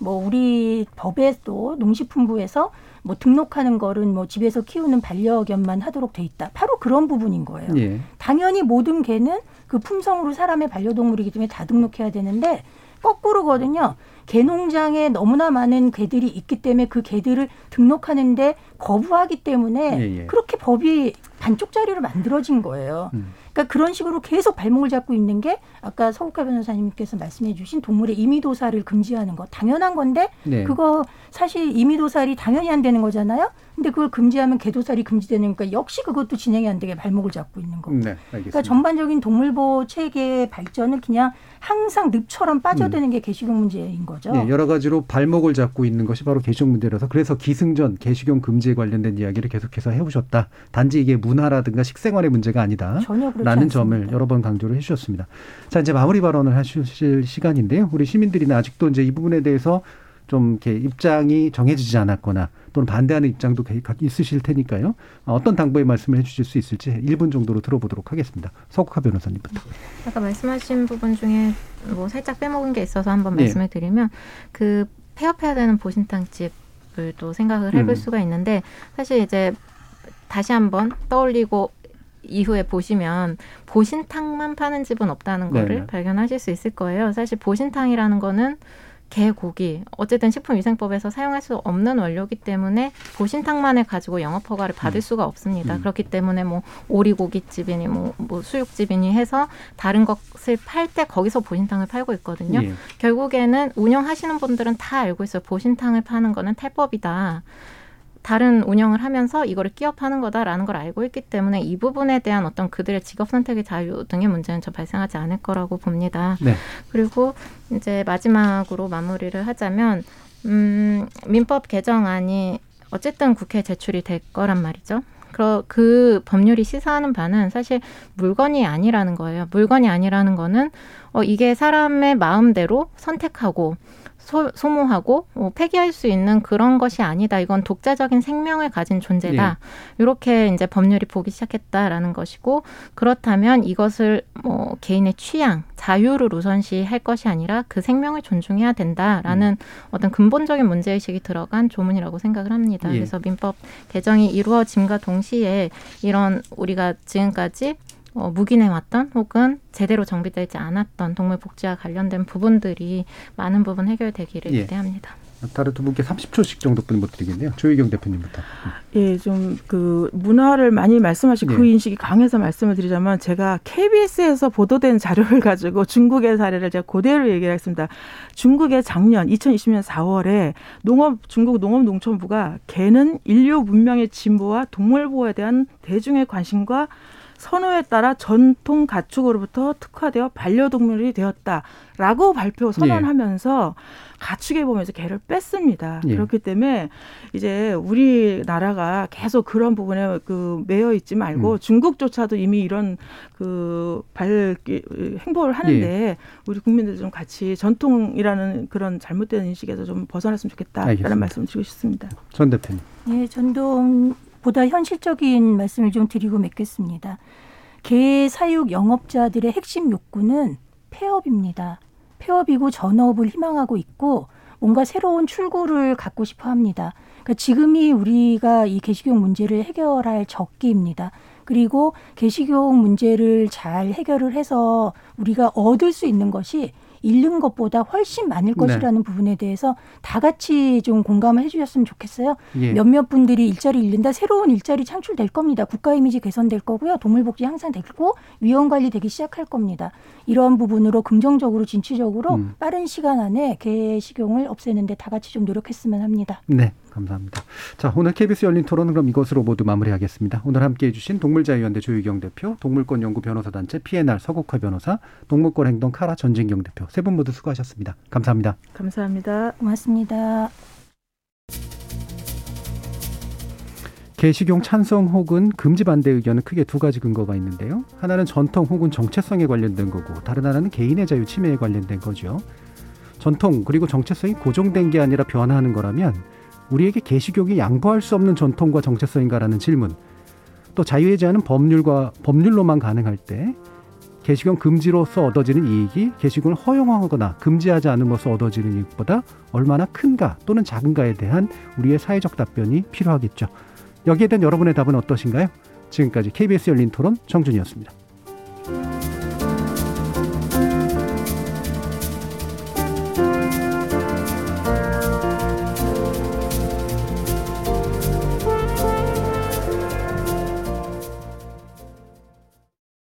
뭐 우리 법에도 농식품부에서 뭐 등록하는 거는 뭐 집에서 키우는 반려견만 하도록 돼 있다. 바로 그런 부분인 거예요. 예. 당연히 모든 개는 그 품성으로 사람의 반려동물이기 때문에 다 등록해야 되는데 거꾸로거든요. 개농장에 너무나 많은 개들이 있기 때문에 그 개들을 등록하는데 거부하기 때문에 예, 예. 그렇게 법이 반쪽짜리로 만들어진 거예요. 음. 그러니까 그런 식으로 계속 발목을 잡고 있는 게 아까 서국화 변호사님께서 말씀해 주신 동물의 임의도살을 금지하는 거 당연한 건데 네. 그거 사실 임의도살이 당연히 안 되는 거잖아요. 근데 그걸 금지하면 개도살이 금지되니까 역시 그것도 진행이 안 되게 발목을 잡고 있는 거고. 네. 그러니까 전반적인 동물보호 체계의 발전은 그냥 항상 늪처럼 빠져드는 게 개식용 문제인 거죠. 네, 여러 가지로 발목을 잡고 있는 것이 바로 개식용 문제라서 그래서 기승전 개식용 금지에 관련된 이야기를 계속해서 해오셨다. 단지 이게 문화라든가 식생활의 문제가 아니다. 전혀 그렇지 라는 않습니다. 점을 여러 번 강조를 해주셨습니다. 자 이제 마무리 발언을 하실 시간인데요. 우리 시민들이나 아직도 이제 이 부분에 대해서 좀 이렇게 입장이 정해지지 않았거나 또는 반대하는 입장도 있으실 테니까요. 어떤 당부의 말씀을 해주실 수 있을지 1분 정도로 들어보도록 하겠습니다. 서국하 변호사님부터. 아까 말씀하신 부분 중에 뭐 살짝 빼먹은 게 있어서 한번 네. 말씀을 드리면 그 폐업해야 되는 보신탕집을 또 생각을 해볼 음. 수가 있는데 사실 이제 다시 한번 떠올리고 이후에 보시면 보신탕만 파는 집은 없다는 거를 네네. 발견하실 수 있을 거예요. 사실 보신탕이라는 거는 개, 고기 어쨌든 식품위생법에서 사용할 수 없는 원료기 때문에 보신탕만을 가지고 영업 허가를 받을 수가 없습니다. 음. 그렇기 때문에 뭐 오리고기집이니 뭐, 뭐 수육집이니 해서 다른 것을 팔 때 거기서 보신탕을 팔고 있거든요. 예. 결국에는 운영하시는 분들은 다 알고 있어요. 보신탕을 파는 거는 탈법이다. 다른 운영을 하면서 이거를 끼어 파는 거다라는 걸 알고 있기 때문에 이 부분에 대한 어떤 그들의 직업 선택의 자유 등의 문제는 저 발생하지 않을 거라고 봅니다. 네. 그리고 이제 마지막으로 마무리를 하자면 음, 민법 개정안이 어쨌든 국회에 제출이 될 거란 말이죠. 그, 그 법률이 시사하는 바는 사실 물건이 아니라는 거예요. 물건이 아니라는 거는 어, 이게 사람의 마음대로 선택하고 소, 소모하고 어, 폐기할 수 있는 그런 것이 아니다. 이건 독자적인 생명을 가진 존재다. 이렇게 이제 법률이 보기 시작했다라는 것이고 그렇다면 이것을 뭐 개인의 취향, 자유를 우선시할 것이 아니라 그 생명을 존중해야 된다라는 어떤 근본적인 문제 의식이 들어간 조문이라고 생각을 합니다. 예. 그래서 민법 개정이 이루어짐과 동시에 이런 우리가 지금까지 어, 묵인해왔던 혹은 제대로 정비되지 않았던 동물 복지와 관련된 부분들이 많은 부분 해결되기를 예. 기대합니다. 다른 두 분께 30초씩 정도뿐 못 드리겠네요. 조희경 대표님부터. 예, 좀 그 문화를 많이 말씀하신 그 네. 인식이 강해서 말씀을 드리자면 제가 KBS에서 보도된 자료를 가지고 중국의 사례를 제가 그대로 얘기를 했습니다. 중국의 작년 2020년 4월에 농업 중국 농업농촌부가 개는 인류 문명의 진보와 동물 보호에 대한 대중의 관심과 선호에 따라 전통 가축으로부터 특화되어 반려동물이 되었다라고 발표 선언하면서 가축의 범위에서 개를 뺐습니다. 예. 그렇기 때문에 이제 우리나라가 계속 그런 부분에 그 매여 있지 말고 음. 중국조차도 이미 이런 그 발 행보를 하는데 예. 우리 국민들 좀 같이 전통이라는 그런 잘못된 인식에서 좀 벗어났으면 좋겠다라는 알겠습니다. 말씀 드리고 싶습니다. 전 대표님. 네, 전동 보다 현실적인 말씀을 좀 드리고 맺겠습니다. 개 사육 영업자들의 핵심 욕구는 폐업입니다. 폐업이고 전업을 희망하고 있고 뭔가 새로운 출구를 갖고 싶어 합니다. 그러니까 지금이 우리가 이 개식용 문제를 해결할 적기입니다. 그리고 개식용 문제를 잘 해결을 해서 우리가 얻을 수 있는 것이 잃는 것보다 훨씬 많을 네. 것이라는 부분에 대해서 다 같이 좀 공감을 해주셨으면 좋겠어요. 예. 몇몇 분들이 일자리 잃는다. 새로운 일자리 창출될 겁니다. 국가 이미지 개선될 거고요. 동물복지 향상 되고 위험 관리 되기 시작할 겁니다. 이런 부분으로 긍정적으로 진취적으로 음. 빠른 시간 안에 개 식용을 없애는데 다 같이 좀 노력했으면 합니다. 네, 감사합니다. 자, 오늘 KBS 열린 토론은 그럼 이것으로 모두 마무리하겠습니다. 오늘 함께 해 주신 동물자유연대 조유경 대표, 동물권연구 변호사단체 PNR 서국화 변호사, 동물권 행동 카라 전진경 대표 세 분 모두 수고하셨습니다. 감사합니다. 감사합니다. 고맙습니다. 개식용 찬성 혹은 금지 반대 의견은 크게 두 가지 근거가 있는데요. 하나는 전통 혹은 정체성에 관련된 거고 다른 하나는 개인의 자유 침해에 관련된 거죠. 전통 그리고 정체성이 고정된 게 아니라 변화하는 거라면 우리에게 개식용이 양보할 수 없는 전통과 정체성인가라는 질문. 또 자유의 제한은 법률과 법률로만 가능할 때 개식용 금지로서 얻어지는 이익이 개식용을 허용하거나 금지하지 않음으로써 얻어지는 이익보다 얼마나 큰가 또는 작은가에 대한 우리의 사회적 답변이 필요하겠죠. 여기에 대한 여러분의 답은 어떠신가요? 지금까지 KBS 열린 토론 정준이었습니다.